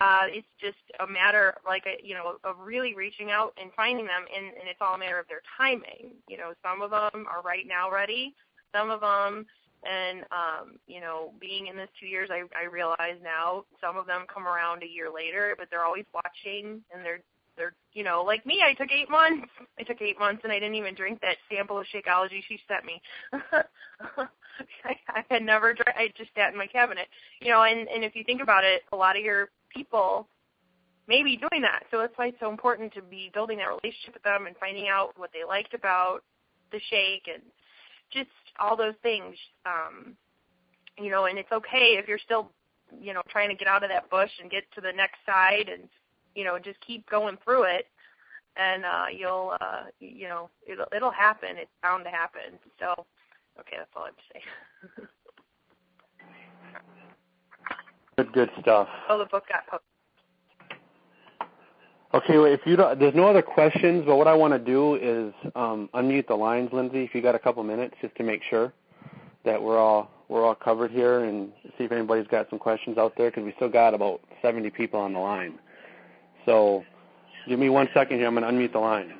Uh, it's just a matter, like a, you know, of really reaching out and finding them, and, and it's all a matter of their timing. You know, some of them are right now ready. Some of them and um, you know, being in this two years, I, I realize now some of them come around a year later, but they're always watching and they're they're you know like me i took eight months. I took eight months and i didn't even drink that sample of shakeology she sent me. I, I had never drank i just sat in my cabinet. You know and and if you think about it a lot of your people may be doing that. So that's why it's so important to be building that relationship with them and finding out what they liked about the shake and just all those things. Um you know and it's okay if you're still you know trying to get out of that bush and get to the next side and you know, just keep going through it, and uh, you'll, uh, you know, it'll it'll happen. It's bound to happen. So, okay, that's all I have to say. good, good stuff. Oh, the book got posted. Okay, well, if you don't, there's no other questions, but what I want to do is um, unmute the lines, Lyndsi, if you got a couple minutes, just to make sure that we're all we're all covered here, and see if anybody's got some questions out there, because we still got about 70 people on the line. So give me one second here. I'm going to unmute the line.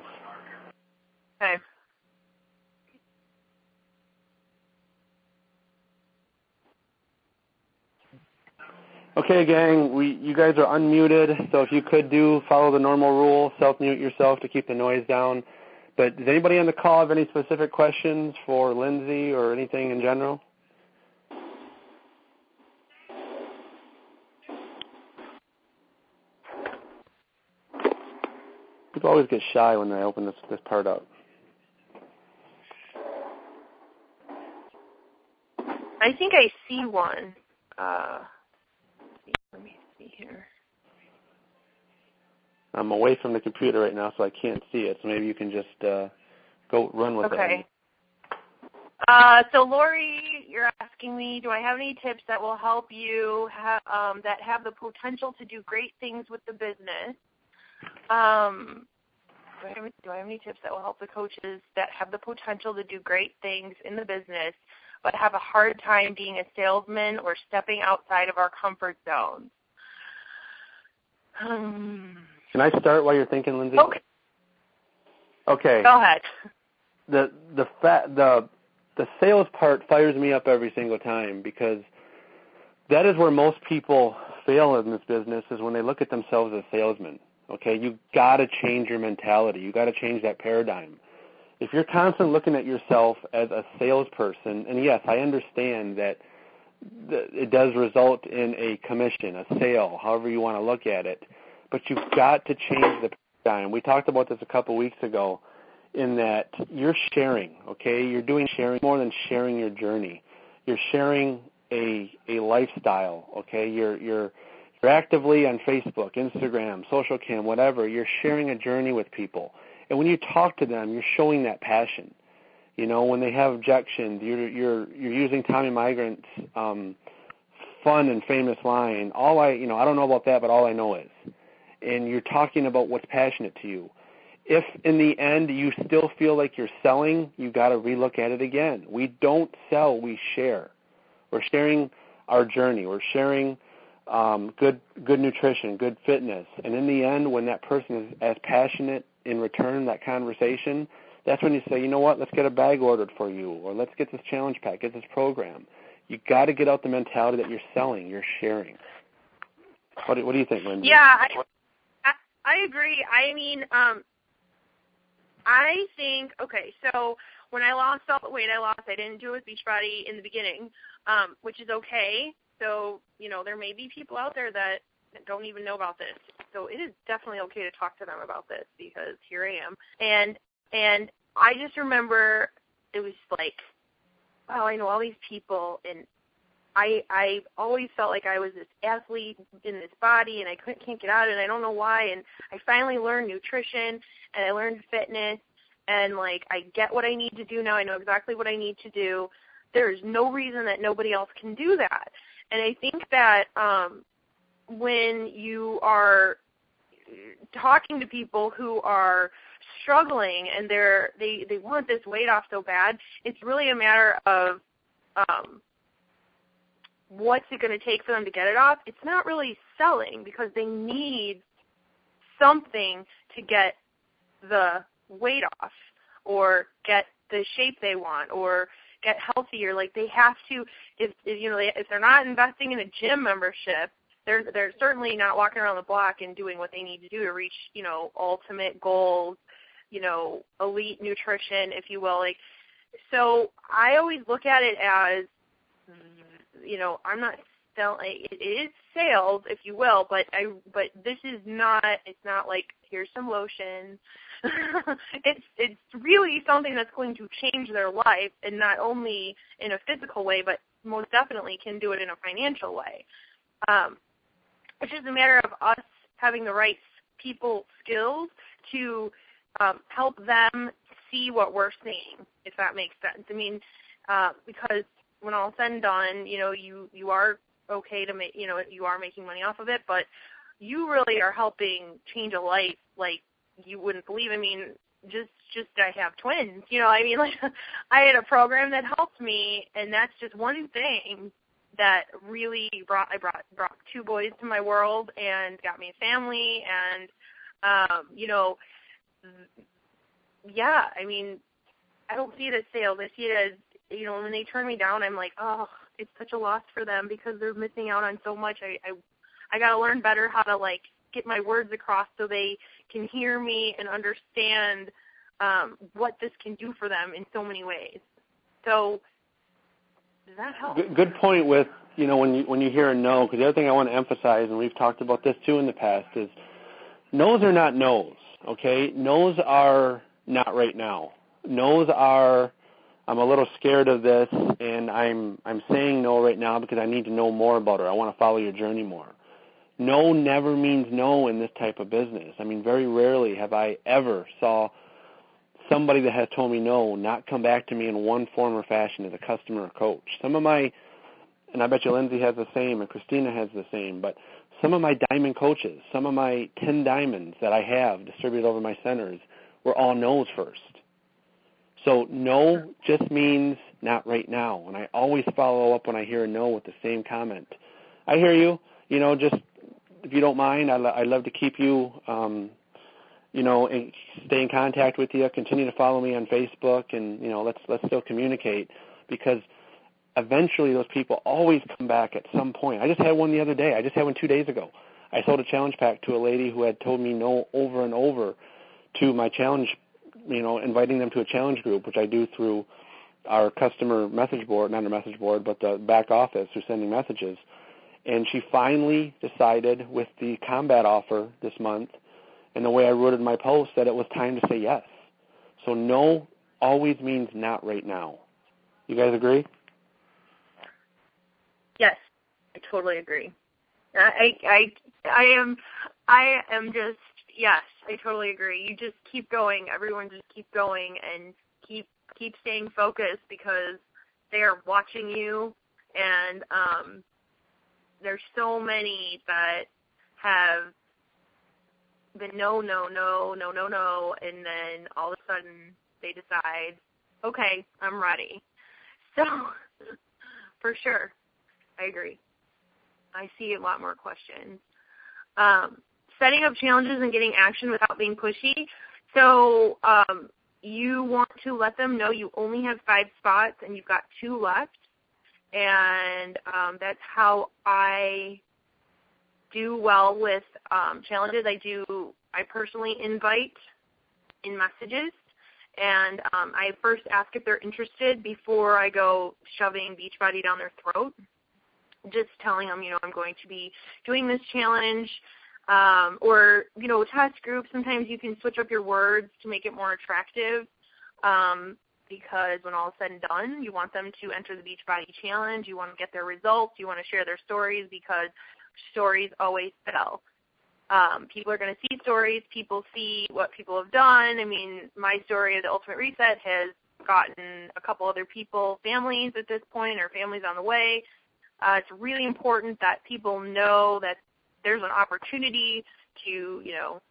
Okay. Okay, gang, we you guys are unmuted, so if you could do follow the normal rule, self-mute yourself to keep the noise down. But does anybody on the call have any specific questions for Lyndsi or anything in general? People always get shy when I open this this part up. I think I see one. Uh, let me see here. I'm away from the computer right now, so I can't see it. So maybe you can just uh, go run with okay. it. Okay. Uh, so Lori, you're asking me, do I have any tips that will help you ha- um, that have the potential to do great things with the business? Um, do I, have, do I have any tips that will help the coaches that have the potential to do great things in the business, but have a hard time being a salesman or stepping outside of our comfort zones? Um, Can I start while you're thinking, Lyndsi? Okay. Okay. Go ahead. The the fa- the the sales part fires me up every single time because that is where most people fail in this business is when they look at themselves as salesmen. Okay, you got to change your mentality. You got to change that paradigm. If you're constantly looking at yourself as a salesperson, and yes, I understand that it does result in a commission, a sale, however you want to look at it, but you've got to change the paradigm. We talked about this a couple weeks ago in that you're sharing, okay? You're doing sharing more than sharing your journey. You're sharing a a lifestyle. Okay, you're you're you're actively on Facebook, Instagram, Social Cam, whatever. You're sharing a journey with people, and when you talk to them, you're showing that passion. You know, when they have objections, you're you're you're using Tommy Mygrant's um, fun and famous line. All I, you know, I don't know about that, but all I know is, and you're talking about what's passionate to you. If in the end you still feel like you're selling, you got to relook at it again. We don't sell, we share. We're sharing our journey. We're sharing um, good good nutrition, good fitness, and in the end, when that person is as passionate in return that conversation, that's when you say, you know what, let's get a bag ordered for you, or let's get this challenge pack, get this program. You got to get out the mentality that you're selling, you're sharing. What do, what do you think, Lyndsi? Yeah, I, I, I agree. I mean, um, I think okay. So when I lost all the weight I lost, I didn't do it with Beachbody in the beginning, um, which is okay. So you know, there may be people out there that don't even know about this. So it is definitely okay to talk to them about this because here I am. And and I just remember it was like, wow, I know all these people and I I always felt like I was this athlete in this body and I couldn't can't get out of it and I don't know why and I finally learned nutrition and I learned fitness and like I get what I need to do now. I know exactly what I need to do. There's no reason that nobody else can do that. And I think that um when you are talking to people who are struggling and they're they they want this weight off so bad, it's really a matter of um what's it going to take for them to get it off? It's not really selling because they need something to get the weight off or get the shape they want or get healthier like they have to if, if you know they, if they're not investing in a gym membership they're they're certainly not walking around the block and doing what they need to do to reach you know ultimate goals you know elite nutrition if you will like so i always look at it as mm, you know, I'm not selling. It is sales, if you will, but I. But this is not. It's not like here's some lotion. it's it's really something that's going to change their life, and not only in a physical way, but most definitely can do it in a financial way. Um, it's just a matter of us having the right people skills to um, help them see what we're seeing, if that makes sense. I mean, uh, because when all said and done, you know, you you are okay to make, you know, you are making money off of it, but you really are helping change a life like you wouldn't believe. I mean, just just I have twins, you know. I mean, like I had a program that helped me, and that's just one thing that really brought I brought brought two boys to my world and got me a family, and um, you know, yeah. I mean, I don't see it as sales. I see it as you know, when they turn me down, I'm like, oh, it's such a loss for them because they're missing out on so much. I I, I got to learn better how to like get my words across so they can hear me and understand um, what this can do for them in so many ways. So does that help? Good, good point. With you know when you when you hear a no, because the other thing I want to emphasize, and we've talked about this too in the past, is no's are not no's. Okay, no's are not right now. No's are I'm a little scared of this, and I'm I'm saying no right now because I need to know more about her. I want to follow your journey more. No never means no in this type of business. I mean, very rarely have I ever saw somebody that has told me no not come back to me in one form or fashion as a customer or coach. Some of my, and I bet you Lyndsi has the same, and Christina has the same, but some of my diamond coaches, some of my 10 diamonds that I have distributed over my centers were all no's first so no just means not right now. And I always follow up when I hear a no with the same comment. I hear you. You know, just if you don't mind, I lo- I'd love to keep you, um, you know, and stay in contact with you. Continue to follow me on Facebook, and you know, let's let's still communicate because eventually those people always come back at some point. I just had one the other day. I just had one two days ago. I sold a challenge pack to a lady who had told me no over and over to my challenge you know, inviting them to a challenge group, which I do through our customer message board, not our message board, but the back office who's sending messages. And she finally decided with the combat offer this month and the way I wrote in my post that it was time to say yes. So no always means not right now. You guys agree? Yes, I totally agree. I I I am I am just yes, I totally agree. You just keep going. Everyone just keep going and keep keep staying focused because they are watching you and um there's so many that have been no no no no no no and then all of a sudden they decide, Okay, I'm ready. So for sure. I agree. I see a lot more questions. Um, setting up challenges and getting action without being pushy. So um, you want to let them know you only have five spots and you've got two left. And um, that's how I do well with um, challenges. I do. I personally invite in messages, and um, I first ask if they're interested before I go shoving Beachbody down their throat just telling them, you know, I'm going to be doing this challenge. Um, or, you know, test group, sometimes you can switch up your words to make it more attractive. Um, because when all is said and done, you want them to enter the Beachbody Challenge. You want to get their results. You want to share their stories because stories always sell. Um, people are going to see stories. People see what people have done. I mean, my story of the Ultimate Reset has gotten a couple other people, families at this point, or families on the way, uh, it's really important that people know that there's an opportunity to, you know,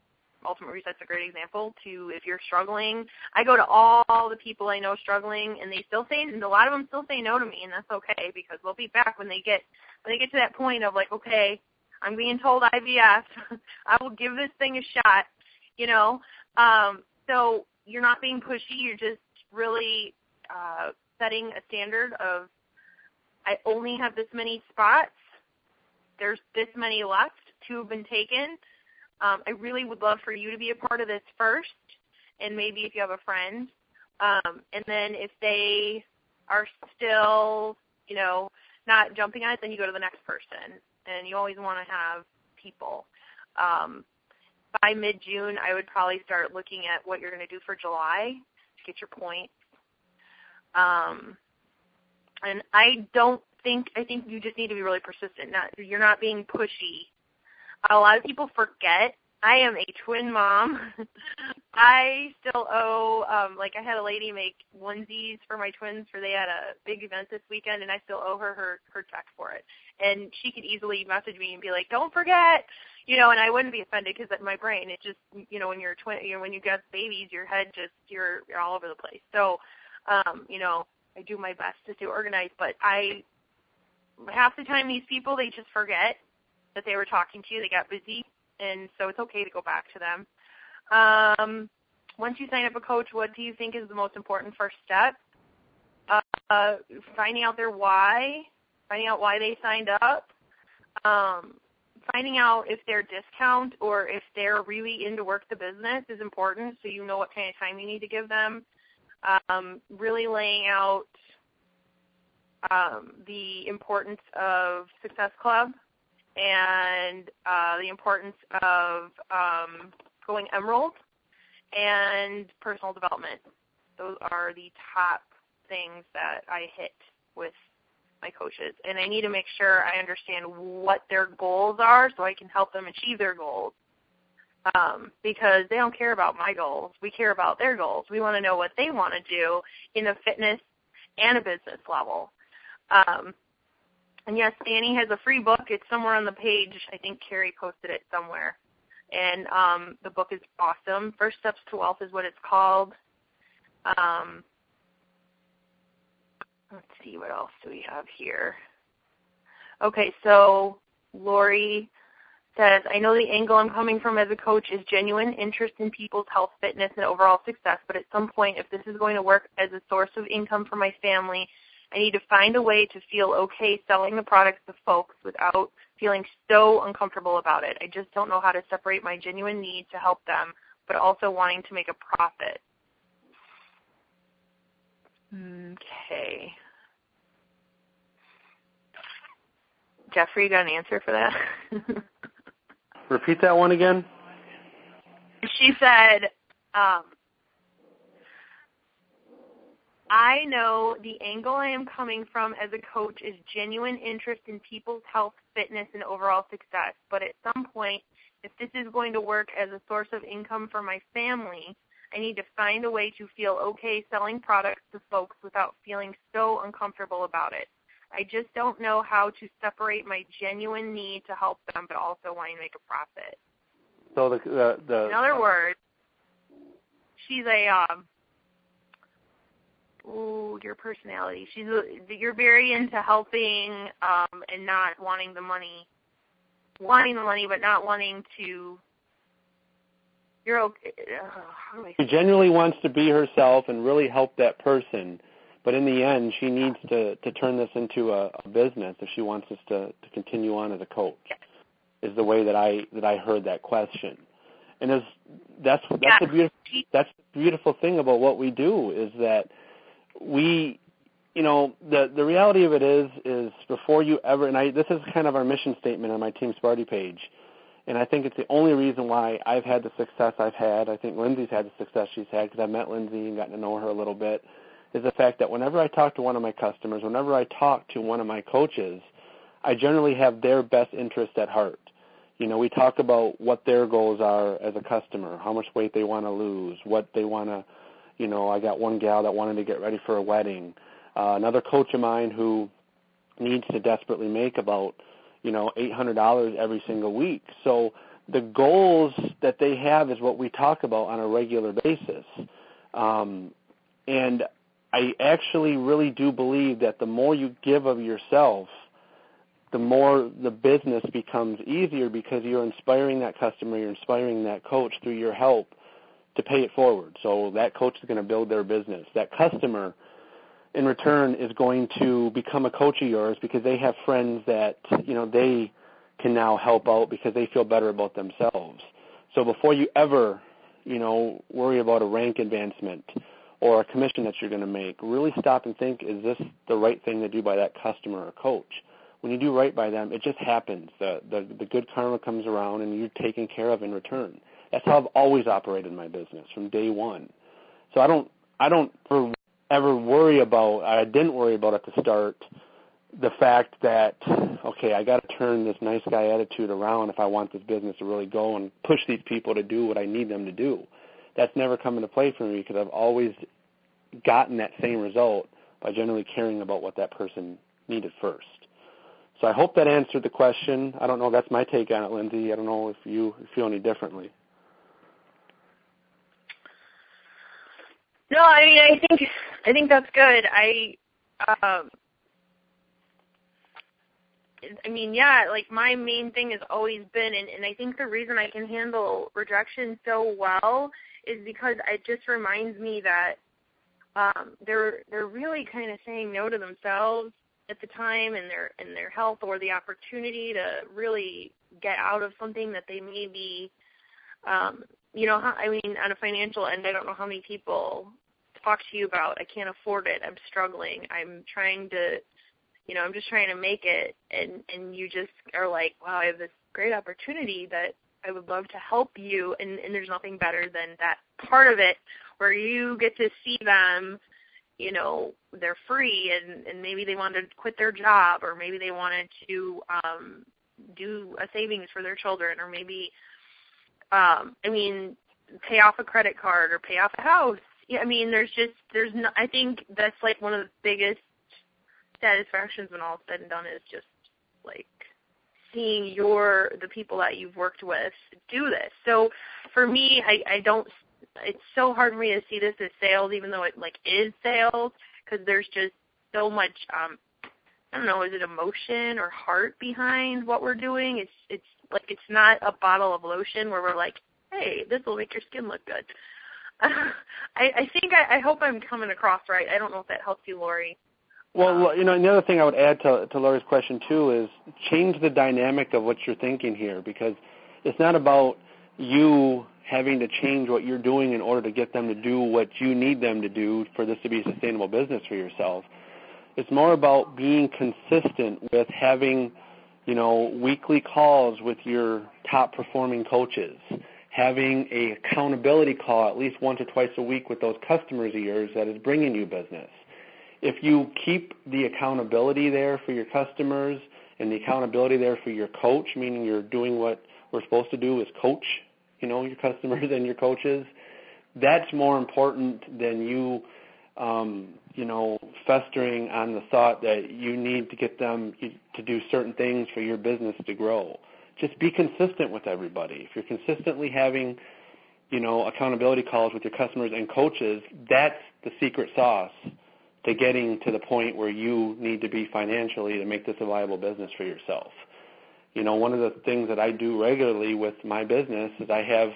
Ultimate Reset's a great example to if you're struggling. I go to all the people I know struggling, and they still say, and a lot of them still say no to me, and that's okay because they'll be back when they get when they get to that point of like, okay, I'm being told IVF, I will give this thing a shot, you know. Um, so you're not being pushy. You're just really uh, setting a standard of I only have this many spots. There's this many left. Two have been taken. Um, I really would love for you to be a part of this first, and maybe if you have a friend. Um, and then if they are still, you know, not jumping on it, then you go to the next person. And you always want to have people. Um, by mid-June, I would probably start looking at what you're going to do for July to get your points. Um, and I don't think I think you just need to be really persistent. Not you're not being pushy. A lot of people forget. I am a twin mom. I still owe um like I had a lady make onesies for my twins for they had a big event this weekend and I still owe her her her check for it. And she could easily message me and be like, "Don't forget." You know, and I wouldn't be offended because my brain it just you know when you're twin you know when you get babies your head just you're you're all over the place. So um, you know, I do my best to stay organized, but I half the time these people they just forget that they were talking to you. They got busy, and so it's okay to go back to them. Um, once you sign up a coach, what do you think is the most important first step? Uh, finding out their why, finding out why they signed up, um, finding out if they're discount or if they're really into work the business is important, so you know what kind of time you need to give them um, really laying out um, the importance of Success Club and uh, the importance of um, going Emerald and personal development. Those are the top things that I hit with my coaches. And I need to make sure I understand what their goals are so I can help them achieve their goals um, because they don't care about my goals. We care about their goals. We want to know what they want to do in a fitness and a business level. Um, and yes, Annie has a free book. It's somewhere on the page. I think Carrie posted it somewhere. And um, the book is awesome. First Steps to Wealth is what it's called. Um, let's see, what else do we have here? Okay, so Lori says, I know the angle I'm coming from as a coach is genuine interest in people's health, fitness, and overall success, but at some point, if this is going to work as a source of income for my family, I need to find a way to feel okay selling the products to folks without feeling so uncomfortable about it. I just don't know how to separate my genuine need to help them, but also wanting to make a profit. Okay. Jeffrey, you got an answer for that? Repeat that one again. She said, um, I know the angle I am coming from as a coach is genuine interest in people's health, fitness, and overall success. But at some point, if this is going to work as a source of income for my family, I need to find a way to feel okay selling products to folks without feeling so uncomfortable about it. I just don't know how to separate my genuine need to help them, but also wanting to make a profit. So the the, the in other words, she's a um, ooh, your personality. She's you're very into helping um, and not wanting the money, wanting the money, but not wanting to. You're okay. Uh, she genuinely wants to be herself and really help that person, but in the end, she needs to to turn this into a, a business if she wants us to to continue on as a coach. Yes. Is the way that I that I heard that question, and is that's that's yes. the beautiful that's the beautiful thing about what we do is that we you know the the reality of it is is before you ever and I this is kind of our mission statement on my Team Sparty page, and I think it's the only reason why I've had the success I've had. I think Lyndsi's had the success she's had because I've met Lyndsi and gotten to know her a little bit. Is the fact that whenever I talk to one of my customers, whenever I talk to one of my coaches, I generally have their best interest at heart. You know, we talk about what their goals are as a customer, how much weight they want to lose, what they want to you know, I got one gal that wanted to get ready for a wedding. Uh, another coach of mine who needs to desperately make about, you know, eight hundred dollars every single week. So the goals that they have is what we talk about on a regular basis. Um, and I actually really do believe that the more you give of yourself, the more the business becomes easier because you're inspiring that customer, you're inspiring that coach through your help to pay it forward. So that coach is going to build their business. That customer, in return, is going to become a coach of yours because they have friends that you know they can now help out because they feel better about themselves. So before you ever, you know, worry about a rank advancement or a commission that you're going to make, really stop and think: Is this the right thing to do by that customer or coach? When you do right by them, it just happens. The the, the good karma comes around, and you're taken care of in return. That's how I've always operated my business from day one. So I don't I don't ever worry about I didn't worry about at the start the fact that okay, I got to turn this nice guy attitude around if I want this business to really go and push these people to do what I need them to do. That's never come into play for me because I've always gotten that same result by generally caring about what that person needed first. So I hope that answered the question. I don't know. That's my take on it, Lyndsi. I don't know if you feel any differently. No, I mean I think I think that's good. I um I mean, yeah, like my main thing has always been and, and I think the reason I can handle rejection so well is because it just reminds me that um they're they're really kind of saying no to themselves at the time and their and their health or the opportunity to really get out of something that they may be um you know i mean on a financial end i don't know how many people talk to you about I can't afford it. I'm struggling. I'm trying to you know, I'm just trying to make it and and you just are like, wow, I have this great opportunity that I would love to help you and and there's nothing better than that part of it where you get to see them you know they're free and and maybe they wanted to quit their job or maybe they wanted to um do a savings for their children or maybe um i mean pay off a credit card or pay off a house I mean, there's just there's no. I think that's like one of the biggest satisfactions when all is said and done is just like seeing your the people that you've worked with do this. So for me, I I don't. It's so hard for me to see this as sales, even though it like is sales, because there's just so much. um I don't know, is it emotion or heart behind what we're doing? It's it's like it's not a bottle of lotion where we're like, hey, this will make your skin look good. I, I think I, I hope I'm coming across right. I don't know if that helps you, Lori. Um, well, you know, another thing I would add to to Lori's question too is change the dynamic of what you're thinking here because it's not about you having to change what you're doing in order to get them to do what you need them to do for this to be a sustainable business for yourself. It's more about being consistent with having, you know, weekly calls with your top performing coaches having a accountability call at least once or twice a week with those customers of yours that is bringing you business. if you keep the accountability there for your customers and the accountability there for your coach, meaning you're doing what we're supposed to do as coach, you know, your customers and your coaches, that's more important than you um, you know, festering on the thought that you need to get them to do certain things for your business to grow. Just be consistent with everybody. If you're consistently having, you know, accountability calls with your customers and coaches, that's the secret sauce to getting to the point where you need to be financially to make this a viable business for yourself. You know, one of the things that I do regularly with my business is I have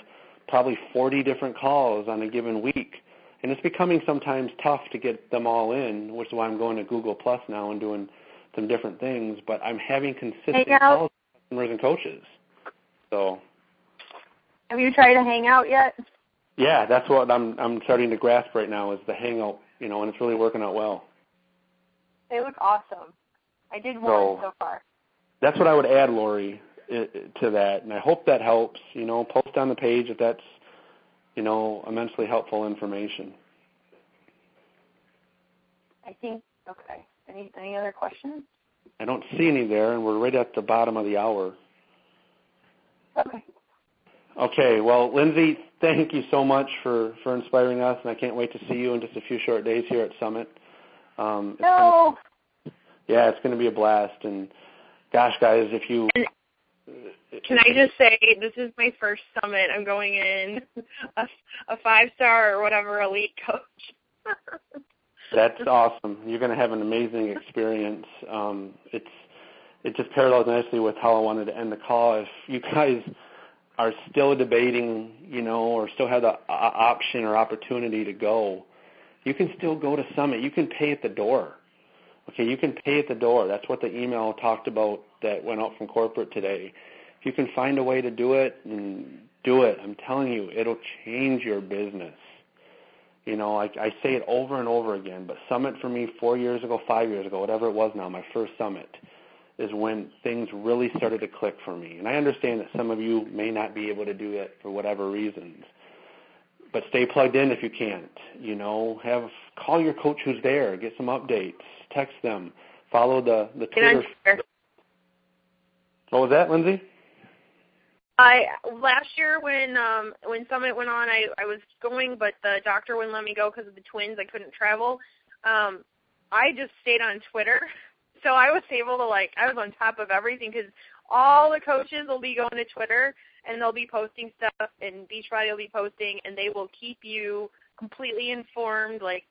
probably 40 different calls on a given week and it's becoming sometimes tough to get them all in, which is why I'm going to Google Plus now and doing some different things. But I'm having consistent calls with customers and coaches. So. Have you tried to hang out yet? Yeah, that's what I'm I'm starting to grasp right now is the hangout, you know, and it's really working out well. They look awesome. I did one so, so far. That's what I would add, Lori, to that, and I hope that helps. You know, post on the page if that's you know, immensely helpful information. I think okay. Any any other questions? I don't see any there, and we're right at the bottom of the hour. Okay. Okay. Well, Lyndsi, thank you so much for for inspiring us, and I can't wait to see you in just a few short days here at Summit. Um, no. Gonna, yeah, it's going to be a blast, and gosh, guys, if you can I just say this is my first summit. I'm going in a, a five star or whatever elite coach. That's awesome. You're going to have an amazing experience. Um, it's it just parallels nicely with how I wanted to end the call. If you guys are still debating, you know, or still have the option or opportunity to go, you can still go to Summit. You can pay at the door. Okay, you can pay at the door. That's what the email talked about that went out from corporate today if you can find a way to do it, and do it. I'm telling you, it'll change your business. You know, I, I say it over and over again, but Summit for me four years ago, five years ago, whatever it was now, my first Summit, is when things really started to click for me. And I understand that some of you may not be able to do it for whatever reasons, but stay plugged in if you can't. You know, have call your coach who's there, get some updates, text them, follow the the Twitter. What was that, Lyndsi? I last year when um when Summit went on, I I was going, but the doctor wouldn't let me go because of the twins. I couldn't travel. Um, I just stayed on Twitter, so I was able to like I was on top of everything because all the coaches will be going to Twitter and they'll be posting stuff, and Beachbody will be posting, and they will keep you completely informed, like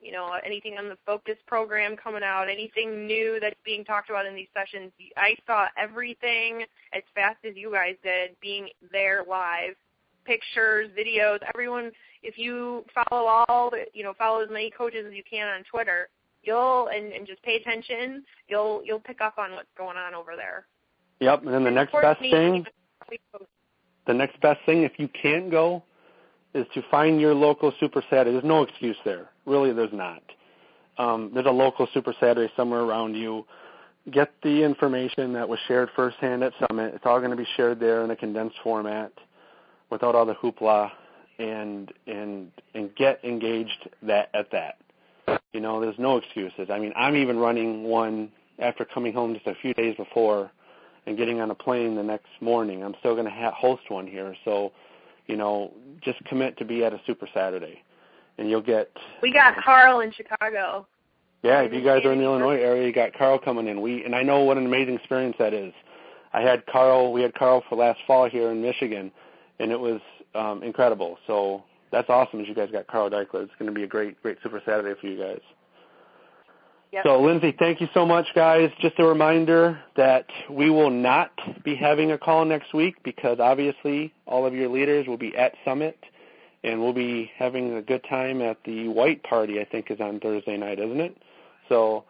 you know, anything on the focus program coming out, anything new that's being talked about in these sessions. I saw everything as fast as you guys did, being there live, pictures, videos. Everyone, if you follow all, the, you know, follow as many coaches as you can on Twitter, you'll and, and just pay attention. You'll you'll pick up on what's going on over there. Yep, and then the next best thing. The next best thing, if you can't go, is to find your local Super Saturday. There's no excuse there. Really, there's not. Um, there's a local Super Saturday somewhere around you. Get the information that was shared firsthand at Summit. It's all going to be shared there in a condensed format, without all the hoopla, and and and get engaged that at that. You know, there's no excuses. I mean, I'm even running one after coming home just a few days before and getting on a plane the next morning. I'm still going to ha- host one here, so you know, just commit to be at a Super Saturday, and you'll get. We got Carl in Chicago. Yeah, if you guys are in the Illinois area, you got Carl coming in. We and I know what an amazing experience that is. I had Carl. We had Carl for last fall here in Michigan, and it was um, incredible. So that's awesome. As you guys got Carl Daikeler, it's going to be a great, great Super Saturday for you guys. Yep. So, Lyndsi, thank you so much, guys. Just a reminder that we will not be having a call next week because obviously all of your leaders will be at Summit and we'll be having a good time at the White Party, I think is on Thursday night, isn't it? So,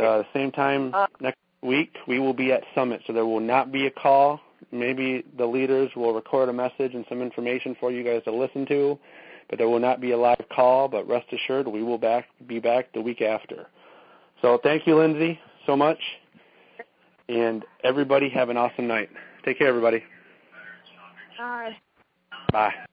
uh, same time uh, next week, we will be at Summit. So there will not be a call. Maybe the leaders will record a message and some information for you guys to listen to, but there will not be a live call. But rest assured, we will back be back the week after. So thank you, Lyndsi, so much. And everybody have an awesome night. Take care, everybody. Bye. Bye.